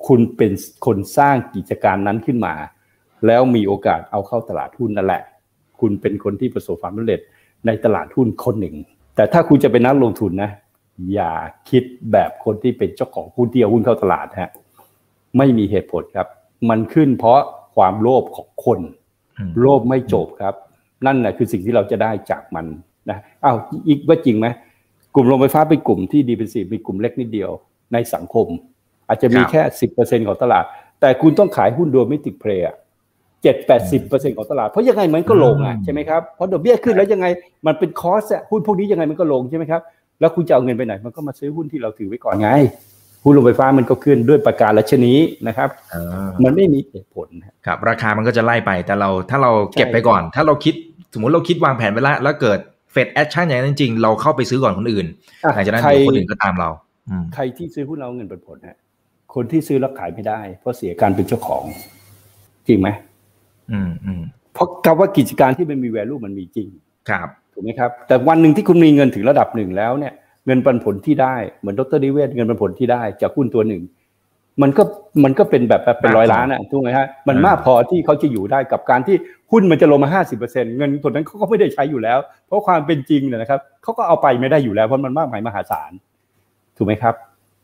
Speaker 3: คุณเป็นคนสร้างกิจการนั้นขึ้นมา แล้วมีโอกาสเอาเข้าตลาดหุ้นนั่นแหละ คุณเป็นคนที่ประสบความสำเร็จในตลาดหุ้นคนหนึ่ง แต่ถ้าคุณจะเป็นนักลงทุนนะ อย่าคิดแบบคนที่เป็นเจ้าของหุ้นที่เอาหุ้นเข้าตลาดฮะไม่มีเหตุผลครับ มันขึ้นเพราะ ความโลภของคน โลภไม่จบครับ นั่นแหละคือสิ่งที่เราจะได้จากมันนะอ้าวอีกว่าจริงไหมกลุ่มโรงไฟฟ้าเป็นกลุ่มที่ดีเป็นสีเป็นกลุ่มเล็กนิดเดียวในสังคม อาจจะมีแค่สิบเปอร์เซ็นของตลาด แต่คุณต้องขายหุ้นโดยไม่ติดเพลย์เจ็ดแปดสิบเปอร์เซ็นของตลาด เพราะยังไงมันก็ลงอะใช่ไหมครับเพราะดอกเบี้ยขึ้นแล้วยังไงมันเป็น cost อะหุ้นพวกนี้ยังไงมันก็ลงใช่ไหมครับแล้วคุณจะเอาเงินไปไหน มันก็มาซื้อหุ้นที่เราถือไว้ก่อนไง หุ้นโรงไฟฟ้ามันก็ขึ้นด้วยประการฉะนี้นะครับมันไม่มีเหตุผล
Speaker 2: ครับ ราคามันก็จะไล่ไปแต่เราถ้าเราเก็บไปก่อน ถ้าเราคิดสมมติเราคิดวางแผนไว้แล้วแล้วเกิด Fed action อย่างนั้นจริงเราเข้าไปซื้อก่อนคนอื่นหลังจากนั้นคนอื่นก็ตามเรา
Speaker 3: ใครที่ซื้อหุ้นเอาเงินปันผลฮะคนที่ซื้อแล้วขายไม่ได้ เพราะเสียการเป็นเจ้าของ จริงไหม
Speaker 2: อืมอืม
Speaker 3: เพราะคำว่ากิจการที่มันมี value มันมีจริง
Speaker 2: ครับ
Speaker 3: ถูกไหมครับ แต่วันหนึ่งที่คุณมีเงินถึงระดับหนึ่งแล้วเนี่ย เงินปันผลที่ได้เหมือนดรดิเวศเงินปันผลที่ได้จากหุ้นตัวหนึ่ง มันก็มันก็เป็นแบบเป็นร้อยล้านอะถูกไหมฮะมันมากพอที่เขาจะอยู่ได้กับการที่หุ้นมันจะลงมาห้าสิบเปอร์เซ็นเงินส่วนนั้นเขาก็ไม่ได้ใช้อยู่แล้ว เพราะความเป็นจริงเนี่ยนะครับเขาก็เอาไปไม่ได้อยู่แล้วเพราะมันมากมายมหาศาลถูกไหมครับ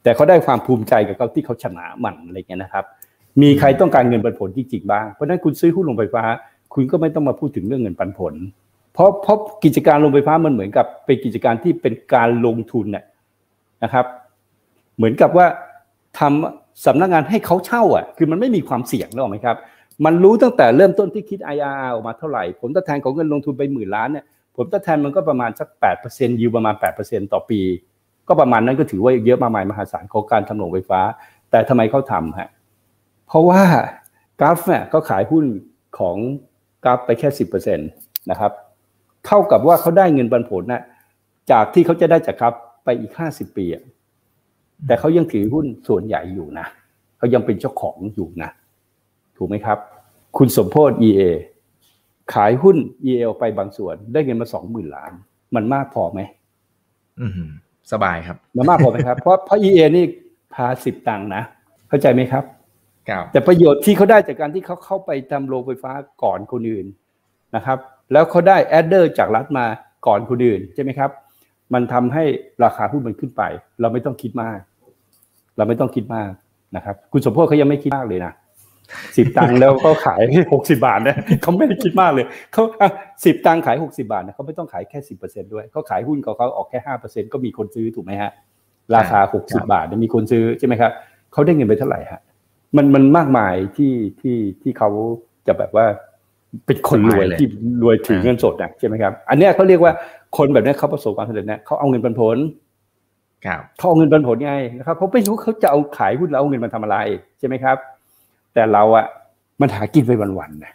Speaker 3: แต่เขาได้ความภูมิใจกับเขาที่เขาชนะมันอะไรเงี้ยนะครับ มีใครต้องการเงินปันผลจริงๆบ้างเพราะนั้นคุณซื้อหุ้นลงไฟฟ้า คุณก็ไม่ต้องมาพูดถึงเรื่องเงินปันผล เพราะเพราะกิจการลงไฟฟ้ามันเหมือนกับเป็นกิจการที่เป็นการลงทุนเนี่ยนะครับ เหมือนกับว่าทำสำนักงานให้เขาเช่าอะ คือมันไม่มีความเสี่ยงหรอกไหมครับ มันรู้ตั้งแต่เริ่มต้นที่คิด IRR ออกมาเท่าไหร่ ผลตอบแทนของเงินลงทุนไปหมื่นล้านเนี่ยผลตอบแทนมันก็ประมาณสักแปดเปอร์เซนต์ยิวประมาณแปดเปอร์เซนต์ต่อปี ก็ประมาณนั้นก็ถือว่าเยอะมากมายมหาศาลของการทำโรงไฟฟ้า แต่ทำไมเขาทำฮะเพราะว่ากราฟเนี่ยก็ขายหุ้นของกราฟไปแค่สิบเปอร์เซนตนะครับ เท่ากับว่าเขาได้เงินปันผลนะจากที่เขาจะได้จากกราฟไปอีกห้าสิบปีแต่เขายังถือหุ้นส่วนใหญ่อยู่นะเขายังเป็นเจ้าของอยู่นะ ถูกไหมครับ คุณสมโพศ EA ขายหุ้น EA ไปบางส่วน ได้เงินมาสองหมื่นล้าน มันมากพอไหม
Speaker 2: อืมสบายครับ
Speaker 3: มันมากพอไหมครับ เพราะเพราะ EA นี่พาสิบตังค์นะ เข้าใจไหมครับแต่ประโยชน์ที่เขาได้จากการที่เขาเข้าไปทำโรงไฟฟ้าก่อนคนอื่นนะครับ แล้วเขาได้แอดเดอร์จากรัฐมาก่อนคนอื่นใช่ไหมครับ มันทำให้ราคาหุ้นมันขึ้นไป เราไม่ต้องคิดมาก เราไม่ต้องคิดมากนะครับ คุณสมพศเขายังไม่คิดมากเลยนะสิบตังค์แล้วเขาขายหกสิบาทนะเขาไม่ได้คิดมากเลยเขาสิบตังค์ขายหกสิบาทนะเขาไม่ต้องขายแค่สิบเปอร์เซ็นด้วยเขาขายหุ้นของเขาออกแค่ห้าเปอร์เซ็นก็มีคนซื้อถูกไหมฮะ ราคาหกสิบาทมีคนซื้อใช่ไหมครับเขาได้เงินไปเท่าไหร่ฮะมันมันมากมายที่ที่ที่เขาจะแบบว่า เป็นคนรวยที่รวยถือเงินสดนะใช่ไหมครับอันนี้เขาเรียกว่าคนแบบนี้เขาประสบความสำเร็จนะเขาเอาเงินปันผลเขาเอาเงินปันผลไงนะครับเขาไม่รู้เขาจะเอาขายหุ้นแล้วเอาเงินมาทำอะไรใช่ไหมครับ แต่เราอะมันหากินไปวันๆนะ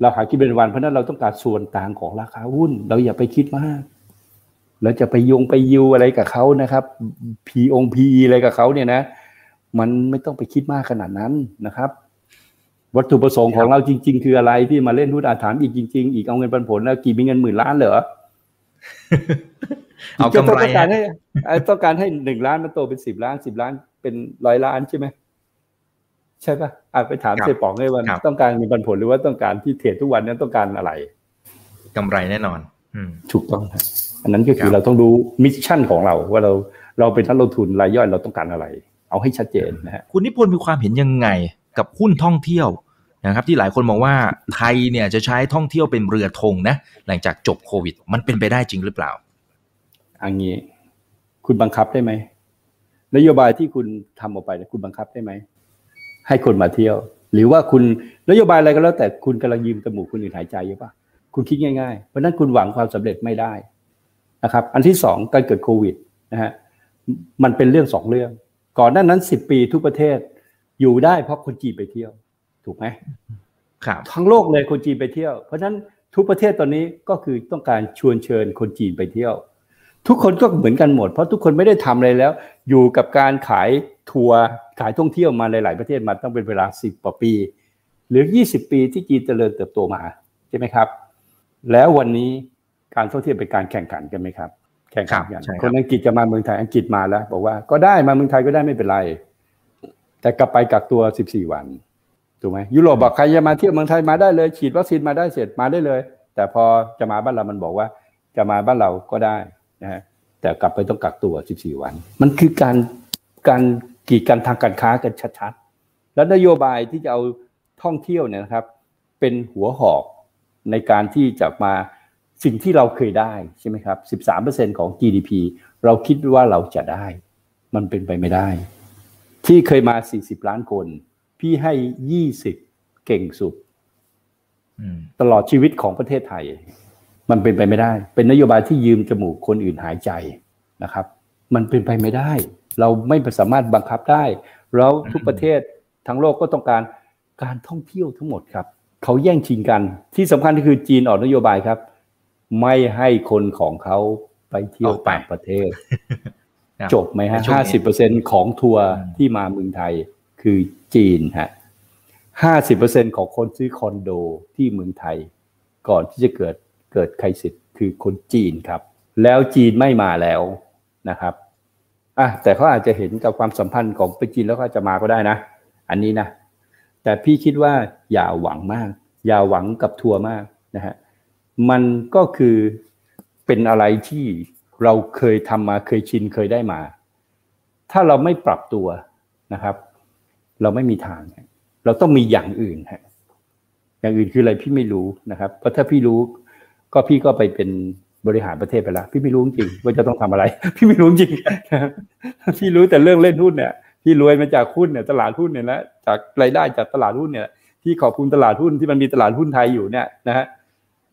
Speaker 3: เราหากินเป็นวันเพราะนั้นเราต้องการส่วนต่างของราคาหุ้น เราอย่าไปคิดมากเราจะไปยงไปยิวอะไรกับเขานะครับพีองพีอะไรกับเขาเนี่ยนะ มันไม่ต้องไปคิดมากขนาดนั้นนะครับ วัตถุประสงค์ของเราจริง ๆ คืออะไรที่มาเล่นหุ้นอาถรรพ์อีกจริง ๆ อีกเอาเงินปันผลแล้วกี่มีเงินหมื่นล้านเหรอ
Speaker 2: เอากำไร
Speaker 3: ต้องการให้ต้องการให้หนึ่งล้านมันโตเป็นสิบล้านสิบล้านเป็นร้อยล้านใช่ไหมใช่ปะอาจไปถามเจ๊ป๋องให้ว่าต้องการเงินปันผลหรือว่าต้องการที่เทรดทุกวันนั้นต้องการอะไร
Speaker 2: กำไรแน่นอน
Speaker 3: อืถูกต้องครับอันนั้นก็คือเราต้องรู้มิชชั่นของเราว่าเราเราเป็นนักลงทุนรายย่อยเราต้องการอะไร เอาให้ชัดเจนนะฮะ
Speaker 2: คุณนิพนธ์มีความเห็นยังไงกับหุ้นท่องเที่ยว นะครับที่หลายคนมองว่าไทยเนี่ยจะใช้ท่องเที่ยวเป็นเรือธงนะหลังจากจบโควิด มันเป็นไปได้จริงหรือเปล่า
Speaker 3: อันนี้คุณบังคับได้ไหมนโยบายที่คุณทำออกไปคุณบังคับได้ไหมให้คนมาเที่ยว หรือว่าคุณนโยบายอะไรก็แล้ว แต่คุณกำลังยืมจมูกคนอื่นหายใจอยู่ปะคุณคิดง่ายๆ เพราะนั้นคุณหวังความสำเร็จไม่ได้นะครับ อันที่สองการเกิดโควิดนะฮะมันเป็นเรื่องสองเรื่อง ก่อนหน้านั้นสิบปีทุกประเทศอยู่ได้เพราะคนจีนไปเที่ยว ถูกไหม
Speaker 2: ครับ
Speaker 3: ทั้งโลกเลยคนจีนไปเที่ยว เพราะฉะนั้นทุกประเทศตอนนี้ก็คือต้องการชวนเชิญคนจีนไปเที่ยว ทุกคนก็เหมือนกันหมด เพราะทุกคนไม่ได้ทำอะไรแล้ว อยู่กับการขายทัวร์ขายท่องเที่ยวมาหลาย ๆ ประเทศมาต้องเป็นเวลาสิบกว่าปี หรือยี่สิบปีที่จีนเจริญเติบโตมาใช่ไหมครับ แล้ววันนี้การท่องเที่ยวเป็นการแข่งขันกันไหมครับ แข่งขันกันคนอังกฤษจะมาเมืองไทยอังกฤษมาแล้ว บอกว่าก็ได้มาเมืองไทยก็ได้ไม่เป็นไร แต่กลับไปกักตัวสิบสี่วัน ถูกไหมยุโรปบอกใครจะมาเที่ยวเมืองไทยมาได้เลย ฉีดวัคซีนมาได้เสร็จมาได้เลย แต่พอจะมาบ้านเรามันบอกว่า จะมาบ้านเราก็ได้นะฮะแต่กลับไปต้องกักตัวสิบสี่วัน มันคือการการกีดกันทางการค้ากันชัดๆ แล้วนโยบายที่จะเอาท่องเที่ยวเนี่ยนะครับ เป็นหัวหอกในการที่จะมาสิ่งที่เราเคยได้ใช่ไหมครับ 13%ของ GDP เราคิดว่าเราจะได้ มันเป็นไปไม่ได้ ที่เคยมา 40 ล้านคน พี่ให้20เก่งสุดตลอดชีวิตของประเทศไทย มันเป็นไปไม่ได้ เป็นนโยบายที่ยืมจมูกคนอื่นหายใจนะครับ มันเป็นไปไม่ได้ เราไม่สามารถบังคับได้ แล้วทุกประเทศทั้งโลกก็ต้องการการท่องเที่ยวทั้งหมดครับเขาแย่งชิงกัน ที่สำคัญก็คือจีนออกนโยบายครับ ไม่ให้คนของเขาไปเที่ยวต่างประเทศ จบไหมฮะห้าสิบเปอร์เซ็นของทัวร์ที่มาเมืองไทย คือจีนฮะห้าสิบเปอร์เซ็นของคนซื้อคอนโดที่เมืองไทย ก่อนที่จะเกิดเกิดใครสิทธิ์คือคนจีนครับ แล้วจีนไม่มาแล้วนะครับอะแต่เขาอาจจะเห็นกับความสัมพันธ์ของไปจีนแล้วก็จะมาก็ได้นะ อันนี้นะ แต่พี่คิดว่าอย่าหวังมาก อย่าหวังกับทัวร์มากนะฮะมันก็คือเป็นอะไรที่เราเคยทำมาเคยชินเคยได้มา ถ้าเราไม่ปรับตัวนะครับ เราไม่มีทาง เราต้องมีอย่างอื่นฮะอย่างอื่นคืออะไรพี่ไม่รู้นะครับ เพราะถ้าพี่รู้ ก็พี่ก็ไปเป็นบริหารประเทศไปแล้วพี่ไม่รู้จริงว่าจะต้องทำอะไร พี่ไม่รู้จริงพี่รู้แต่เรื่องเล่นหุ้นเนี่ยพี่รวยมาจากหุ้นเนี่ยตลาดหุ้นเนี่ยนะจากรายได้จากตลาดหุ้นเนี่ยพี่ขอบคุณตลาดหุ้นที่มันมีตลาดหุ้นไทยอยู่เนี่ยนะฮะ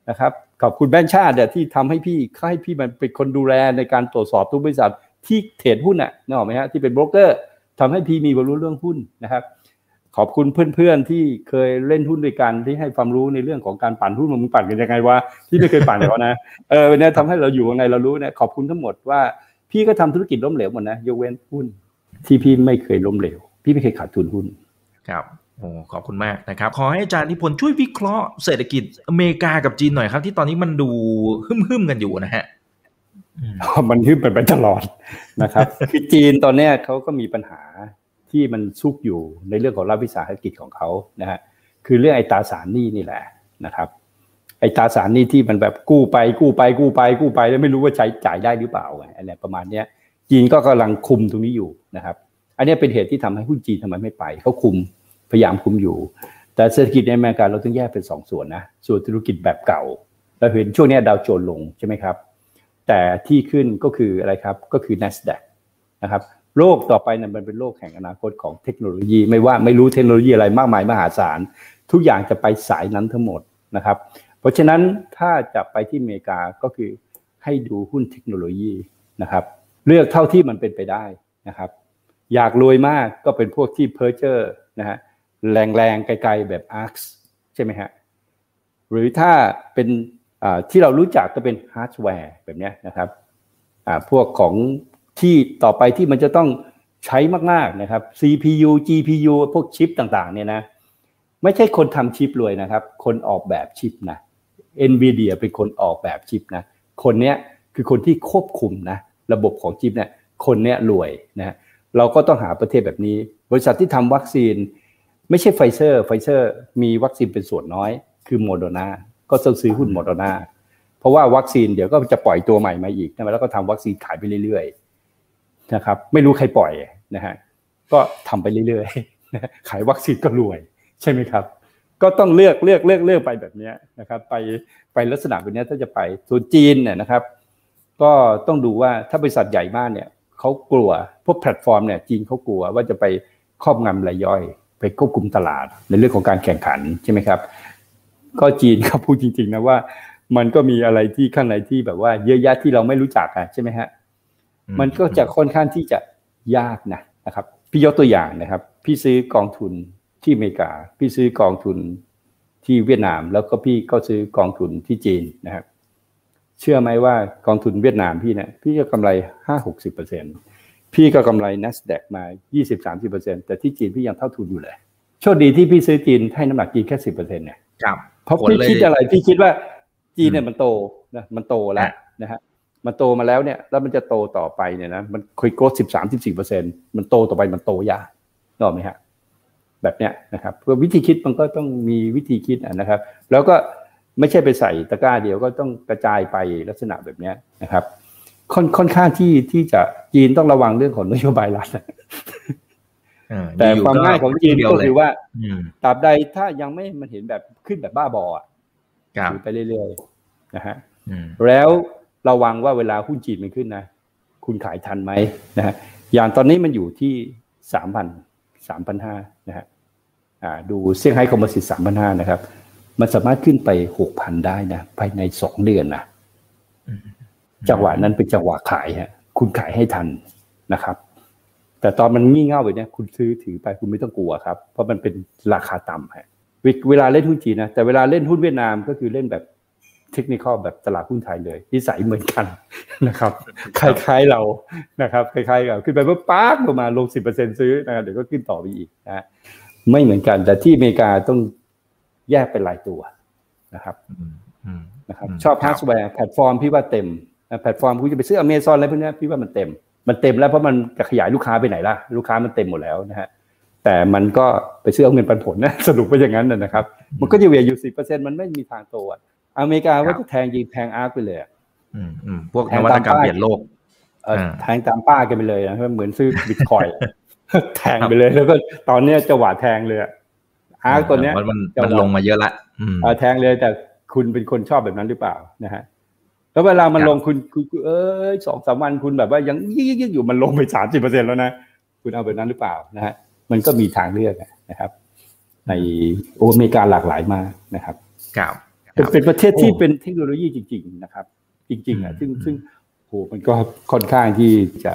Speaker 3: นะครับ ขอบคุณแบงค์ชาติเนี่ยที่ทำให้พี่ให้พี่มันเป็นคนดูแลในการตรวจสอบทุกบริษัทที่เทรดหุ้นน่ะนึกออกไหมฮะที่เป็นโบรกเกอร์ ทำให้พี่มีความรู้เรื่องหุ้นนะครับ ขอบคุณเพื่อนๆที่เคยเล่นหุ้นด้วยกันที่ให้ความรู้ในเรื่องของการปั่นหุ้นมึงปั่นกันยังไงวะที่ไม่เคยปั่นเขานะเออเนี่ยทำให้เราอยู่ยังไงเรารู้เนี่ยขอบคุณทั้งหมดว่าพี่ก็ทำธุรกิจล้มเหลวหมดนะยกเว้นหุ้นที่พี่ไม่เคยล้มเหลว พี่ไม่เคยขาดทุนหุ้น
Speaker 2: ครับโอ้ขอบคุณมากนะครับ ขอให้อาจารย์นิพนธ์ช่วยวิเคราะห์เศรษฐกิจอเมริกากับจีนหน่อยครับ ที่ตอนนี้มันดูหึ่มๆกันอยู่นะฮะ
Speaker 3: มันหึ่มไปไปตลอดนะครับคือจีนตอนนี้เขาก็มีปัญหาที่มันซุกอยู่ในเรื่องของรัฐวิสาหกิจของเขานะฮะคือเรื่องไอ้ตาสารหนี้นี่แหละนะครับ ไอ้ตาสารหนี้ที่มันแบบกู้ไป กู้ไป กู้ไป กู้ไปแล้วไม่รู้ว่าใช้จ่ายได้หรือเปล่าอะไรประมาณเนี้ย จีนก็กำลังคุมตรงนี้อยู่นะครับ อันนี้เป็นเหตุที่ทำให้หุ้นจีนทำไมไม่ไปเขาคุมพยายามคุมอยู่ แต่เศรษฐกิจในอเมริกาเราต้องแยกเป็นสองส่วนนะส่วนธุรกิจแบบเก่าเราเห็นช่วงนี้ดาวโจนลงใช่ไหมครับ แต่ที่ขึ้นก็คืออะไรครับก็คือ NASDAQ นะครับโลกต่อไปนั้นมันเป็นโลกแห่งอนาคตของเทคโนโลยี ไม่ว่าไม่รู้เทคโนโลยีอะไรมากมายมหาศาล ทุกอย่างจะไปสายนั้นทั้งหมดนะครับ เพราะฉะนั้นถ้าจะไปที่อเมริกาก็คือให้ดูหุ้นเทคโนโลยีนะครับ เลือกเท่าที่มันเป็นไปได้นะครับ อยากรวยมากก็เป็นพวกที่ future นะฮะแรงๆไกลๆแบบ ARK ใช่ไหมฮะหรือถ้าเป็น ที่เรารู้จักก็เป็นฮาร์ดแวร์แบบนี้นะครับพวกของที่ต่อไปที่มันจะต้องใช้มากๆนะครับ CPU GPU พวกชิปต่างๆเนี่ยนะไม่ใช่คนทำชิปรวยนะครับ คนออกแบบชิปนะ NVIDIA เป็นคนออกแบบชิปนะ คนเนี้ยคือคนที่ควบคุมนะระบบของชิปเนี่ยคนเนี้ยรวยนะเราก็ต้องหาประเภทแบบนี้ บริษัทที่ทำวัคซีน ไม่ใช่ไฟเซอร์ไฟเซอร์มีวัคซีนเป็นส่วนน้อย คือโมเดอร์นา ก็ต้องซื้อหุ้นโมเดอร์นาเพราะว่าวัคซีนเดี๋ยวก็จะปล่อยตัวใหม่มาอีกนะแล้วก็ทำวัคซีนขายไปเรื่อยๆนะครับ ไม่รู้ใครปล่อยนะฮะก็ทำไปเรื่อยๆขายวัคซีนก็รวย ใช่ไหมครับ ก็ต้องเลือกเลือกเลือกเลือกไปแบบนี้นะครับ ไปไปลักษณะแบบนี้ถ้าจะไปส่วนจีนเนี่ยนะครับ ก็ต้องดูว่าถ้าบริษัทใหญ่มากเนี่ยเขากลัวพวกแพลตฟอร์มเนี่ยจีนเขากลัวว่าจะไปครอบงำรายย่อย ไปควบคุมตลาดในเรื่องของการแข่งขันใช่ไหมครับ ก็จีนเขาพูดจริง ๆ นะว่า มันก็มีอะไรที่ข้างในที่แบบว่าเยอะแยะที่เราไม่รู้จักอะใช่ไหมฮะมันก็จะค่อนข้างที่จะยากนะนะครับ พี่ยกตัวอย่างนะครับ พี่ซื้อกองทุนที่อเมริกา พี่ซื้อกองทุนที่เวียดนาม แล้วก็พี่ก็ซื้อกองทุนที่จีนนะครับ เชื่อไหมว่ากองทุนเวียดนามพี่เนี่ยพี่ก็กำไรห้าหกสิบเปอร์เซ็นพี่ก็กำไร NASDAQ มายี่สิบสามสิบเปอร์เซ็นแต่ที่จีนพี่ยังเท่าทุนอยู่เลย โชคดีที่พี่ซื้อจีนให้น้ำหนักจีนแค่สิบเปอร์เซ็นเนี่ย
Speaker 2: ครับ
Speaker 3: เพราะพี่คิดอะไรพี่คิดว่าจีนเนี่ยมันโตนะมันโตแล้วนะฮะมันโตมาแล้วเนี่ยแล้วมันจะโตต่อไปเนี่ยนะมันเคยโกรธสิบสามสิบสี่เปอร์เซ็นมันโตต่อไปมันโตยากนอกไหมฮะแบบเนี้ยนะครับเพื่อวิธีคิดมันก็ต้องมีวิธีคิดนะครับ แล้วก็ไม่ใช่ไปใส่ตะกร้าเดียวก็ต้องกระจายไปลักษณะแบบเนี้ยนะครับ ค่อนค่อนข้างที่ที่จะจีนต้องระวังเรื่องของนโยบายรัฐ แต่ความง่ายของจีนก็คือว่าตราบใดถ้ายังไม่มันเห็นแบบขึ้นแบบบ้าบออะไปเรื่อยๆนะฮะแล้วระวังว่าเวลาหุ้นจีนมันขึ้นนะคุณขายทันไหมนะฮะอย่างตอนนี้มันอยู่ที่สามพันสามพันห้านะฮะดูเซี่ยงไฮ้คอมมิสิตสามพันห้านะครับ มันสามารถขึ้นไปหกพันได้นะภายในสองเดือนนะจังหวะนั้นเป็นจังหวะขายฮะ คุณขายให้ทันนะครับ แต่ตอนมันงี่เง่าแบบนี้คุณซื้อถือไปคุณไม่ต้องกลัวครับ เพราะมันเป็นราคาต่ำฮะเวลาเล่นหุ้นจีนนะแต่เวลาเล่นหุ้นเวียดนามก็คือเล่นแบบเทคนิคแบบตลาดหุ้นไทยเลยนิสัยเหมือนกันนะครับคล้ายๆเรานะครับคล้ายๆกับขึ้นไปเมื่อป๊าบลงมาลงสิบเปอร์เซ็นต์ซื้อนะเดี๋ยวก็ขึ้นต่อไปอีกนะไม่เหมือนกัน แต่ที่อเมริกาต้องแยกเป็นหลายตัวนะครับนะครับ ชอบฮาร์ดแวร์แพลตฟอร์มพี่ว่าเต็มแพลตฟอร์มคุณจะไปซื้ออเมซอนอะไรพวกนี้พี่ว่ามันเต็ม มันเต็มแล้วเพราะมันจะขยายลูกค้าไปไหนล่ะ ลูกค้ามันเต็มหมดแล้วนะฮะแต่มันก็ไปซื้อเอาเงินปันผลนะสรุปไปอย่างนั้นนะครับ มันก็จะเวียนอยู่สิบเปอร์เซ็นต์มันไม่มีทางโตอะอเมริกาก็จะแทงยิงแทง ARK ไปเลย
Speaker 2: อืมอืมพวกนวัตกรรมเปลี่ยนโลก
Speaker 3: แทงตามป้ากันไปเลยนะเหมือนซื้อบิตคอยน์แทงไปเลยแล้วก็ตอนเนี้ยจังหวะแทงเลย ARK ตัวเนี้ย
Speaker 2: มันมันลงมาเยอะละ
Speaker 3: แทงเลยแต่คุณเป็นคนชอบแบบนั้นหรือเปล่านะฮะ แล้วเวลามันลงคุณคุณเออสองสามวันคุณแบบว่ายังยิ่งยิ่งอยู่มันลงไปสามสิบเปอร์เซ็นแล้วนะ คุณเอาแบบนั้นหรือเปล่านะฮะมันก็มีทางเลือกนะครับ ในโอเมริกาหลากหลายมากนะครับ
Speaker 2: ครับ
Speaker 3: เป็นประเทศที่เป็นเทคโนโลยีจริง ๆ นะครับ จริงๆอะซึ่งซึ่งโหมันก็ค่อนข้างที่จะ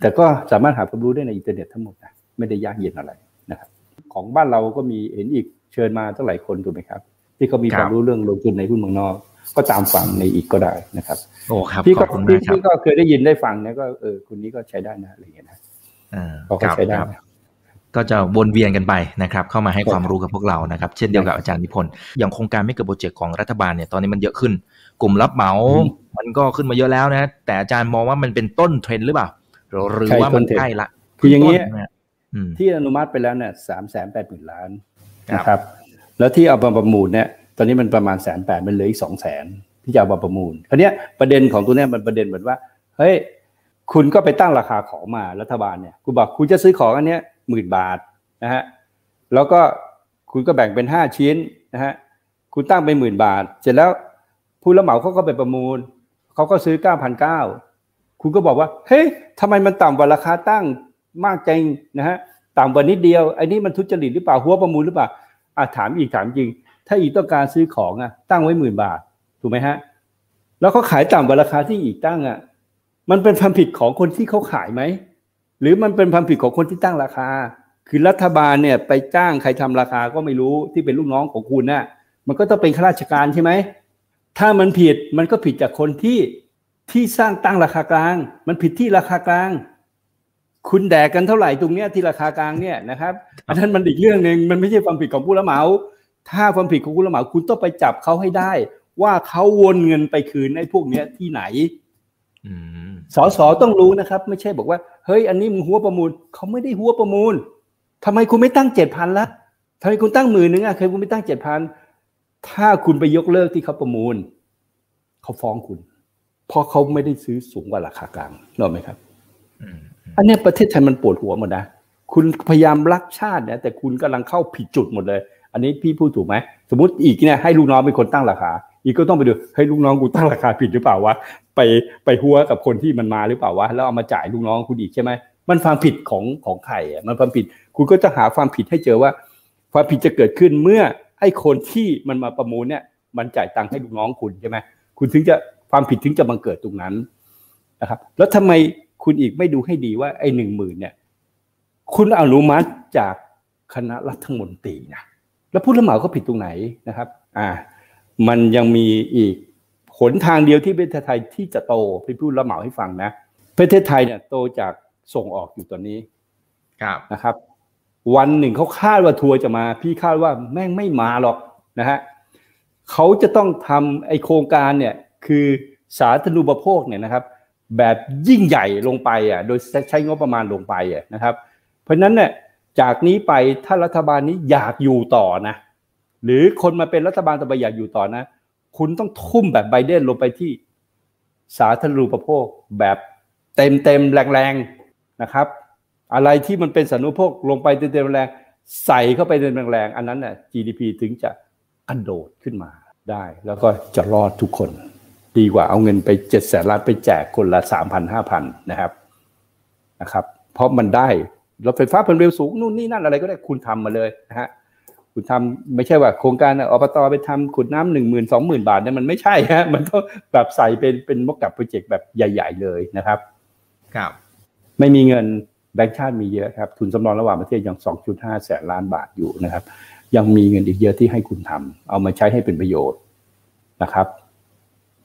Speaker 3: แต่ก็สามารถหาความรู้ได้ในอินเทอร์เน็ตทั้งหมดนะไม่ได้ยากเย็นอะไรนะครับ ของบ้านเราก็มีเห็นอิกเชิญมาตั้งหลายคนถูกไหมครับ ที่เขามีความรู้เรื่องลงทุนในหุ้นเมืองนอก ก็ตามฟังในอิกก็ได้นะครับ
Speaker 2: โอ้ครับ
Speaker 3: พี่ก็พี่ก็เคยได้ยินได้ฟังเนี่ยก็เออคุณนี้ก็ใช้ได้นะอะไรอย่างเงี้ยนะ
Speaker 2: ก็ใช้ได้ก็จะวนเวียนกันไปนะครับ เข้ามาให้ความรู้กับพวกเรานะครับ เช่นเดียวกับอาจารย์นิพนธ์อย่างโครงการไม่เกิดโปรเจกต์ของรัฐบาลเนี่ยตอนนี้มันเยอะขึ้น กลุ่มรับเหมามันก็ขึ้นมาเยอะแล้วนะ แต่อาจารย์มองว่ามันเป็นต้นเทรนด์หรือเปล่า หรือว่ามันใกล้ละ
Speaker 3: คืออย่างนี้ที่อนุมัติไปแล้วเนี่ยสามแสนแปดหมื่นล้านนะครับ แล้วที่เอามาประมูลเนี่ยต อนนี้มันประมาณแสนแปดมันเหลืออีกสองแสนที่จะเอามาประมูลคราวนี้ประเด็นของตัวนี้มันประเด็นเหมือนว่าเฮ้ยคุณก็ไปตั้งราคาของมารัฐบาลเนี่ยคุณบอกคุณจะซื้อของอันเนี้ยหมื่นบาทนะฮะแล้วก็คุณก็แบ่งเป็นห้าชิ้นนะฮะคุณตั้งไปหมื่นบาท เสร็จแล้วผู้รับเหมาเขาก็ไปประมูลเขาก็ซื้อเก้าพันเก้าคุณก็บอกว่าเฮ้ยทำไมมันต่ำกว่าราคาตั้งมากจังนะฮะต่ำกว่านิดเดียวไอ้นี่มันทุจริตหรือเปล่าหัวประมูลหรือเปล่าอะถามอีกถามจริง ถ้าอีกต้องการซื้อของอะ ตั้งไว้หมื่นบาท ถูกไหมฮะ แล้วเขาขายต่ำกว่าราคาที่อีกตั้งอะ มันเป็นความผิดของคนที่เขาขายไหม หรือมันเป็นความผิดของคนที่ตั้งราคา คือรัฐบาลเนี่ยไปจ้างใครทำราคาก็ไม่รู้ที่เป็นลูกน้องของคุณน่ะ มันก็ต้องเป็นข้าราชการใช่ไหม ถ้ามันผิดมันก็ผิดจากคนที่ที่สร้างตั้งราคากลาง มันผิดที่ราคากลาง คุณแดกกันเท่าไหร่ตรงเนี้ยที่ราคากลางเนี่ยนะครับ อันนั้นมันอีกเรื่องหนึ่งมันไม่ใช่ความผิดของผู้รับเหมา ถ้าความผิดของผู้รับเหมาคุณต้องไปจับเขาให้ได้ ว่าเขาวนเงินไปคืนไอ้พวกเนี้ยที่ไหนสอสอต้องรู้นะครับ ไม่ใช่บอกว่า เฮ้ย อันนี้มึงหัวประมูลเขาไม่ได้หัวประมูลทำไมคุณไม่ตั้งเจ็ดพันละทำไมคุณตั้งหมื่นนึงอะเคยคุณไม่ตั้งเจ็ดพันถ้าคุณไปยกเลิกที่เขาประมูลเขาฟ้องคุณ เพราะเขาไม่ได้ซื้อสูงกว่าราคากลางนอกไหมครับอันนี้ประเทศไทยมันปวดหัวหมดนะคุณพยายามรักชาติเนี่ยแต่คุณกำลังเข้าผิดจุดหมดเลย อันนี้พี่พูดถูกไหมสมมติอีกเนี่ยให้ลูกน้องเป็นคนตั้งราคา อีกก็ต้องไปดูให้ลูกน้องกูตั้งราคาผิดหรือเปล่าวะไปไปหัวกับคนที่มันมาหรือเปล่าวะแล้วเอามาจ่ายลูกน้องคุณอีกใช่ไหมมันความผิดของของใครอะมันความผิดคุณก็จะหาความผิดให้เจอว่า ความผิดจะเกิดขึ้นเมื่อไอ้คนที่มันมาประมูลเนี่ยมันจ่ายตังค์ให้ลูกน้องคุณใช่ไหมคุณถึงจะความผิดถึงจะบังเกิดตรงนั้นนะครับ แล้วทำไมคุณอีกไม่ดูให้ดีว่าไอ้หนึ่งหมื่นเนี่ย คุณอนุมัติจากคณะรัฐมนตรีนะ แล้วผู้รับเหมาก็ผิดตรงไหนนะครับ อ่า มันยังมีอีกหนทางเดียวที่ประเทศไทยที่จะโตพี่พูดรับเหมาให้ฟังนะประเทศไทยเนี่ยโตจากส่งออกอยู่ตอนนี้
Speaker 2: ครับ
Speaker 3: นะครับ วันหนึ่งเขาคาดว่าทัวร์จะมา พี่คาดว่าแม่งไม่มาหรอกนะฮะเขาจะต้องทำไอโครงการเนี่ยคือสาธารณูปโภคเนี่ยนะครับ แบบยิ่งใหญ่ลงไปอะโดยใช้งบประมาณลงไปอะนะครับ เพราะฉะนั้นเนี่ย จากนี้ไปถ้ารัฐบาลนี้อยากอยู่ต่อนะ หรือคนมาเป็นรัฐบาลต่อไปอยากอยู่ต่อนะ คุณต้องทุ่มแบบไบเดนลงไปที่สาธารณูปโภคแบบเต็มเต็มแรงๆนะครับ อะไรที่มันเป็นสาธารณูปโภคลงไปเต็มเต็มแรงใส่เข้าไปเต็มแรงๆอันนั้นน่ะ GDP ถึงจะกระโดดขึ้นมาได้ แล้วก็จะรอดทุกคน ดีกว่าเอาเงินไปเจ็ดแสนล้านไปแจกคนละสามพันห้าพันนะครับนะครับ เพราะมันได้ รถไฟฟ้าความเร็วสูงนู่นนี่นั่นอะไรก็ได้คุณทำมาเลยนะฮะคุณทำไม่ใช่ว่าโครงการอบตไปทำขุดน้ำหนึ่งหมื่นสองหมื่นบาทเนี่ยมันไม่ใช่ฮะมันต้องแบบใส่เป็นเป็นมกกับโปรเจกต์แบบใหญ่ ๆ เลยนะครับ
Speaker 2: ครับ
Speaker 3: ไม่มีเงินแบงค์ชาติมีเยอะครับ ทุนสำรองระหว่างประเทศยังสองจุดห้าแสนล้านบาทอยู่นะครับ ยังมีเงินอีกเยอะที่ให้คุณทำเอามาใช้ให้เป็นประโยชน์นะครับ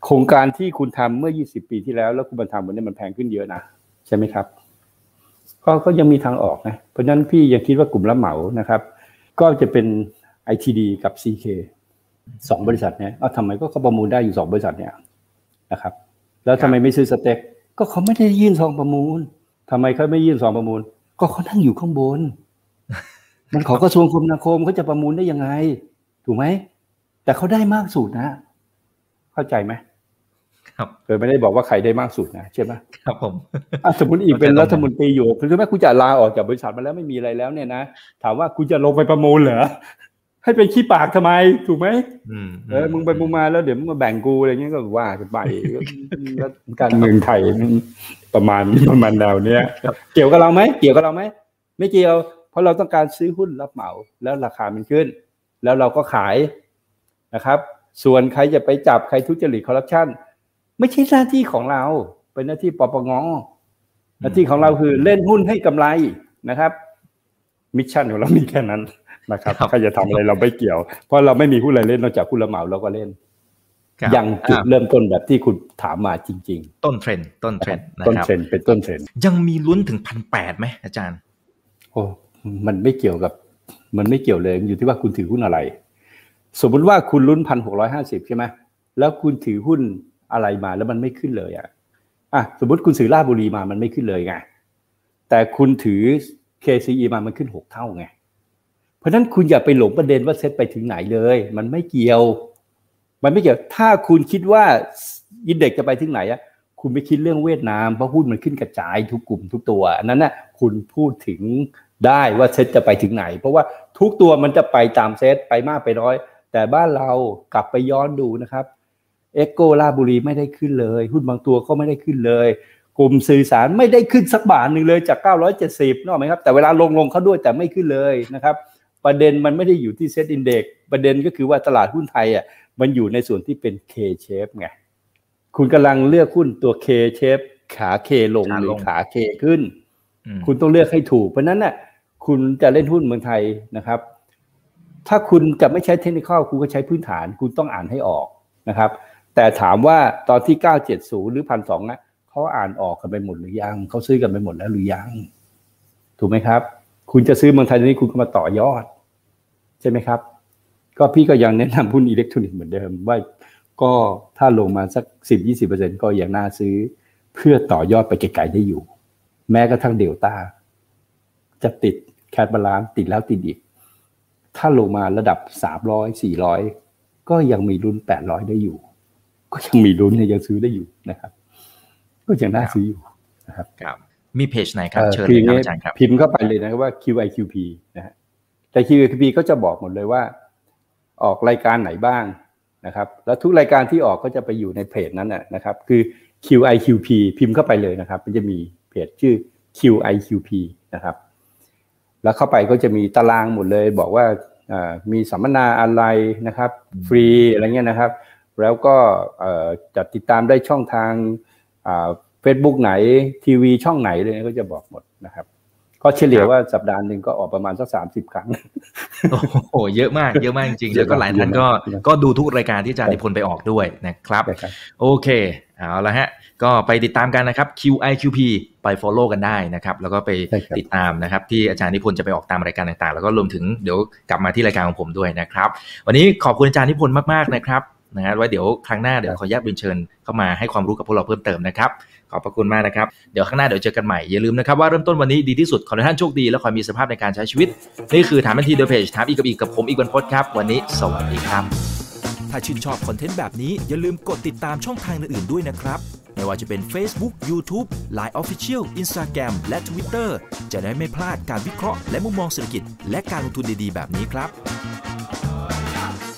Speaker 3: โครงการที่คุณทำเมื่อ 20 ปีที่แล้ว แล้วคุณมาทำวันนี้มันแพงขึ้นเยอะนะใช่ไหมครับ ก็ก็ยังมีทางออกนะเพราะนั้นพี่ยังคิดว่ากลุ่มรับเหมานะครับ ก็จะเป็น ITD กับ CK สองบริษัทเนี่ยเอาทำไมก็เขาประมูลได้อยู่สองบริษัทเนี่ยนะครับ แล้วทำไมไม่ซื้อสเต็กก็เขาไม่ได้ยื่นซองประมูลทำไมเขาไม่ยื่นซองประมูล ก็เขานั่งอยู่ข้างบน มันขอกระทรวงคมนาคมเขาจะประมูลได้ยังไง ถูกไหมแต่เขาได้มากสุดนะ เข้าใจไหม
Speaker 2: ครับ
Speaker 3: โดยไม่ได้บอกว่าใครได้มากสุดนะใช่ไหม
Speaker 2: ครับผม
Speaker 3: สมมติอีกเป็นรัฐมนตรีอยู่คือแม้คุณจะลาออกจากบริษัทมาแล้วไม่มีอะไรแล้วเนี่ยนะถามว่าคุณจะลงไปประมูลเหรอให้เป็นขี้ปากทำไมถูกไหมเออมึงไปมึงมาแล้วเดี๋ยวมึงมาแบ่งกูอะไรเงี้ยก็ว่ากันไปแล้วการเมืองไทยประมาณประมาณแนวเนี้ยเกี่ยวกับเราไหมเกี่ยวกับเราไหมไม่เกี่ยว เพราะเราต้องการซื้อหุ้นรับเหมาแล้วราคามันขึ้น แล้วเราก็ขายนะครับ ส่วนใครจะไปจับใครทุจริตคอร์รัปชัน ไม่ใช่หน้าที่ของเรา เป็นหน้าที่ปปงหน้าที่ของเราคือเล่นหุ้นให้กำไรนะครับ mission ของเรามีแค่นั้นนะครับใครจะทำอะไรเราไม่เกี่ยว เพราะเราไม่มีหุ้นอะไรเล่นนอกจากหุ้นรับเหมาเราก็เล่นยังจุดเริ่มต้นแบบที่คุณถามมาจริง
Speaker 2: ๆ ต้นเทรนด์ต้นเทรนด์
Speaker 3: ต้นเทรนด์เป็นต้นเทรนด์
Speaker 2: ยังมีลุ้นถึงพันแปดไหมอาจารย์
Speaker 3: โอ้มันไม่เกี่ยวกับ มันไม่เกี่ยวเลยอยู่ที่ว่าคุณถือหุ้นอะไร สมมุติว่าคุณลุ้นพันหกร้อยห้าสิบใช่ไหมแล้วคุณถือหุ้น อะไรมาแล้วมันไม่ขึ้นเลยอะอะสมมติคุณถือลาบุรีมามันไม่ขึ้นเลยไงแต่คุณถือ KCE มามันขึ้นหกเท่าไงเพราะนั้นคุณอย่าไปหลงประเด็นว่าเซ็ตไปถึงไหนเลย มันไม่เกี่ยว มันไม่เกี่ยวถ้าคุณคิดว่าอินเด็กจะไปถึงไหนอะคุณไปคิดเรื่องเวียดนามเพราะหุ้นมันขึ้นกระจายทุกกลุ่มทุกตัวอันนั้นน่ะคุณพูดถึงได้ว่าเซตจะไปถึงไหน เพราะว่าทุกตัวมันจะไปตามเซตไปมากไปน้อย แต่บ้านเรากลับไปย้อนดูนะครับ เอ็กโก ราชบุรีไม่ได้ขึ้นเลย หุ้นบางตัวก็ไม่ได้ขึ้นเลย กลุ่มสื่อสารไม่ได้ขึ้นสักบาทหนึ่งเลยจาก 970 ถูกไหมครับแต่เวลาลงลงเขาด้วยแต่ไม่ขึ้นเลยนะครับประเด็นมันไม่ได้อยู่ที่ SET Index ประเด็นก็คือว่าตลาดหุ้นไทยอะมันอยู่ในส่วนที่เป็น K shape ไงคุณกำลังเลือกหุ้นตัว K shape ขา K ลงหรือขา K ขึ้น คุณต้องเลือกให้ถูกเพราะนั้นน่ะคุณจะเล่นหุ้นเมืองไทยนะครับ ถ้าคุณจะไม่ใช้เทคนิคคุณก็ใช้พื้นฐาน คุณต้องอ่านให้ออกนะครับ แต่ถามว่าตอนที่ 970 หรือพันสองนะเขาอ่านออกกันไปหมดหรือยังเขาซื้อกันไปหมดแล้วหรือยัง ถูกไหมครับ คุณจะซื้อเมืองไทยนี้คุณก็มาต่อยอด ใช่ไหมครับ ก็พี่ก็ยังแนะนำหุ้นอิเล็กทรอนิกส์เหมือนเดิมว่าก็ถ้าลงมาสักสิบยี่สิบเปอร์เซ็นก็ยังน่าซื้อ เพื่อต่อยอดไปไกลๆได้อยู่ แม้กระทั่งเดลต้าจะติดแคดบาลานติดแล้วติดอีก ถ้าลงมาระดับสามร้อยสี่ร้อยก็ยังมีรุ่นแปดร้อยได้อยู่ ก็ยังมีรุ่นยังซื้อได้อยู่นะครับ ก็ยังน่าซื้ออยู่นะครับ
Speaker 2: ครับมีเพจไหนครับเชิญเลยครับอาจารย์ครับ
Speaker 3: พิมพ์เข้าไปเลยนะว่า QIQP นะฮะแต่ QIQP ก็จะบอกหมดเลยว่า ออกรายการไหนบ้างนะครับ แล้วทุกรายการที่ออกก็จะไปอยู่ในเพจนั้นนะครับ คือ QIQP พิมพ์เข้าไปเลยนะครับ มันจะมีเพจชื่อ QIQP นะครับ แล้วเข้าไปก็จะมีตารางหมดเลย บอกว่ามีสัมมนาอะไรนะครับ ฟรีอะไรเงี้ยนะครับ แล้วก็จะติดตามได้ช่องทางเฟซบุ๊กไหนทีวีช่องไหนเลยก็จะบอกหมดนะครับก็เฉลี่ยว่าสัปดาห์หนึ่งก็ออกประมาณสักสามสิบครั้ง
Speaker 2: โอ้โห เยอะมาก เยอะมากจริงๆ แล้วก็หลายท่านก็ก็ดูทุกรายการที่อาจารย์นิพนธ์ไปออกด้วยนะครับ โอเค เอาละฮะ ก็ไปติดตามกันนะครับ QIQP ไป Follow กันได้นะครับ แล้วก็ไปติดตามนะครับ ที่อาจารย์นิพนธ์จะไปออกตามรายการต่างๆ แล้วก็รวมถึงเดี๋ยวกลับมาที่รายการของผมด้วยนะครับ วันนี้ขอบคุณอาจารย์นิพนธ์มากๆนะครับ นะฮะไว้เดี๋ยวครั้งหน้าเดี๋ยวขออนุญาตเรียนเชิญเข้ามาให้ความรู้กับพวกเราเพิ่มเติมนะครับ ขอบพระคุณมากนะครับ เดี๋ยวข้างหน้าเดี๋ยวเจอกันใหม่ อย่าลืมนะครับว่าเริ่มต้นวันนี้ดีที่สุด ขอให้ท่านโชคดีและขอมีสภาพในการใช้ชีวิต นี่คือถามทันทีโดยเพจถามอีกกับอีกกับผมอีกบรรพศครับวันนี้ สวัสดีครับ
Speaker 1: ถ้าชื่นชอบคอนเทนต์แบบนี้อย่าลืมกดติดตามช่องทางอื่นๆด้วยนะครับไม่ว่าจะเป็น Facebook, YouTube, Line Official, Instagram และ Twitter จะได้ไม่พลาดการวิเคราะห์และมุมมองเศรษฐกิจ และการลงทุนดีๆ แบบนี้ครับ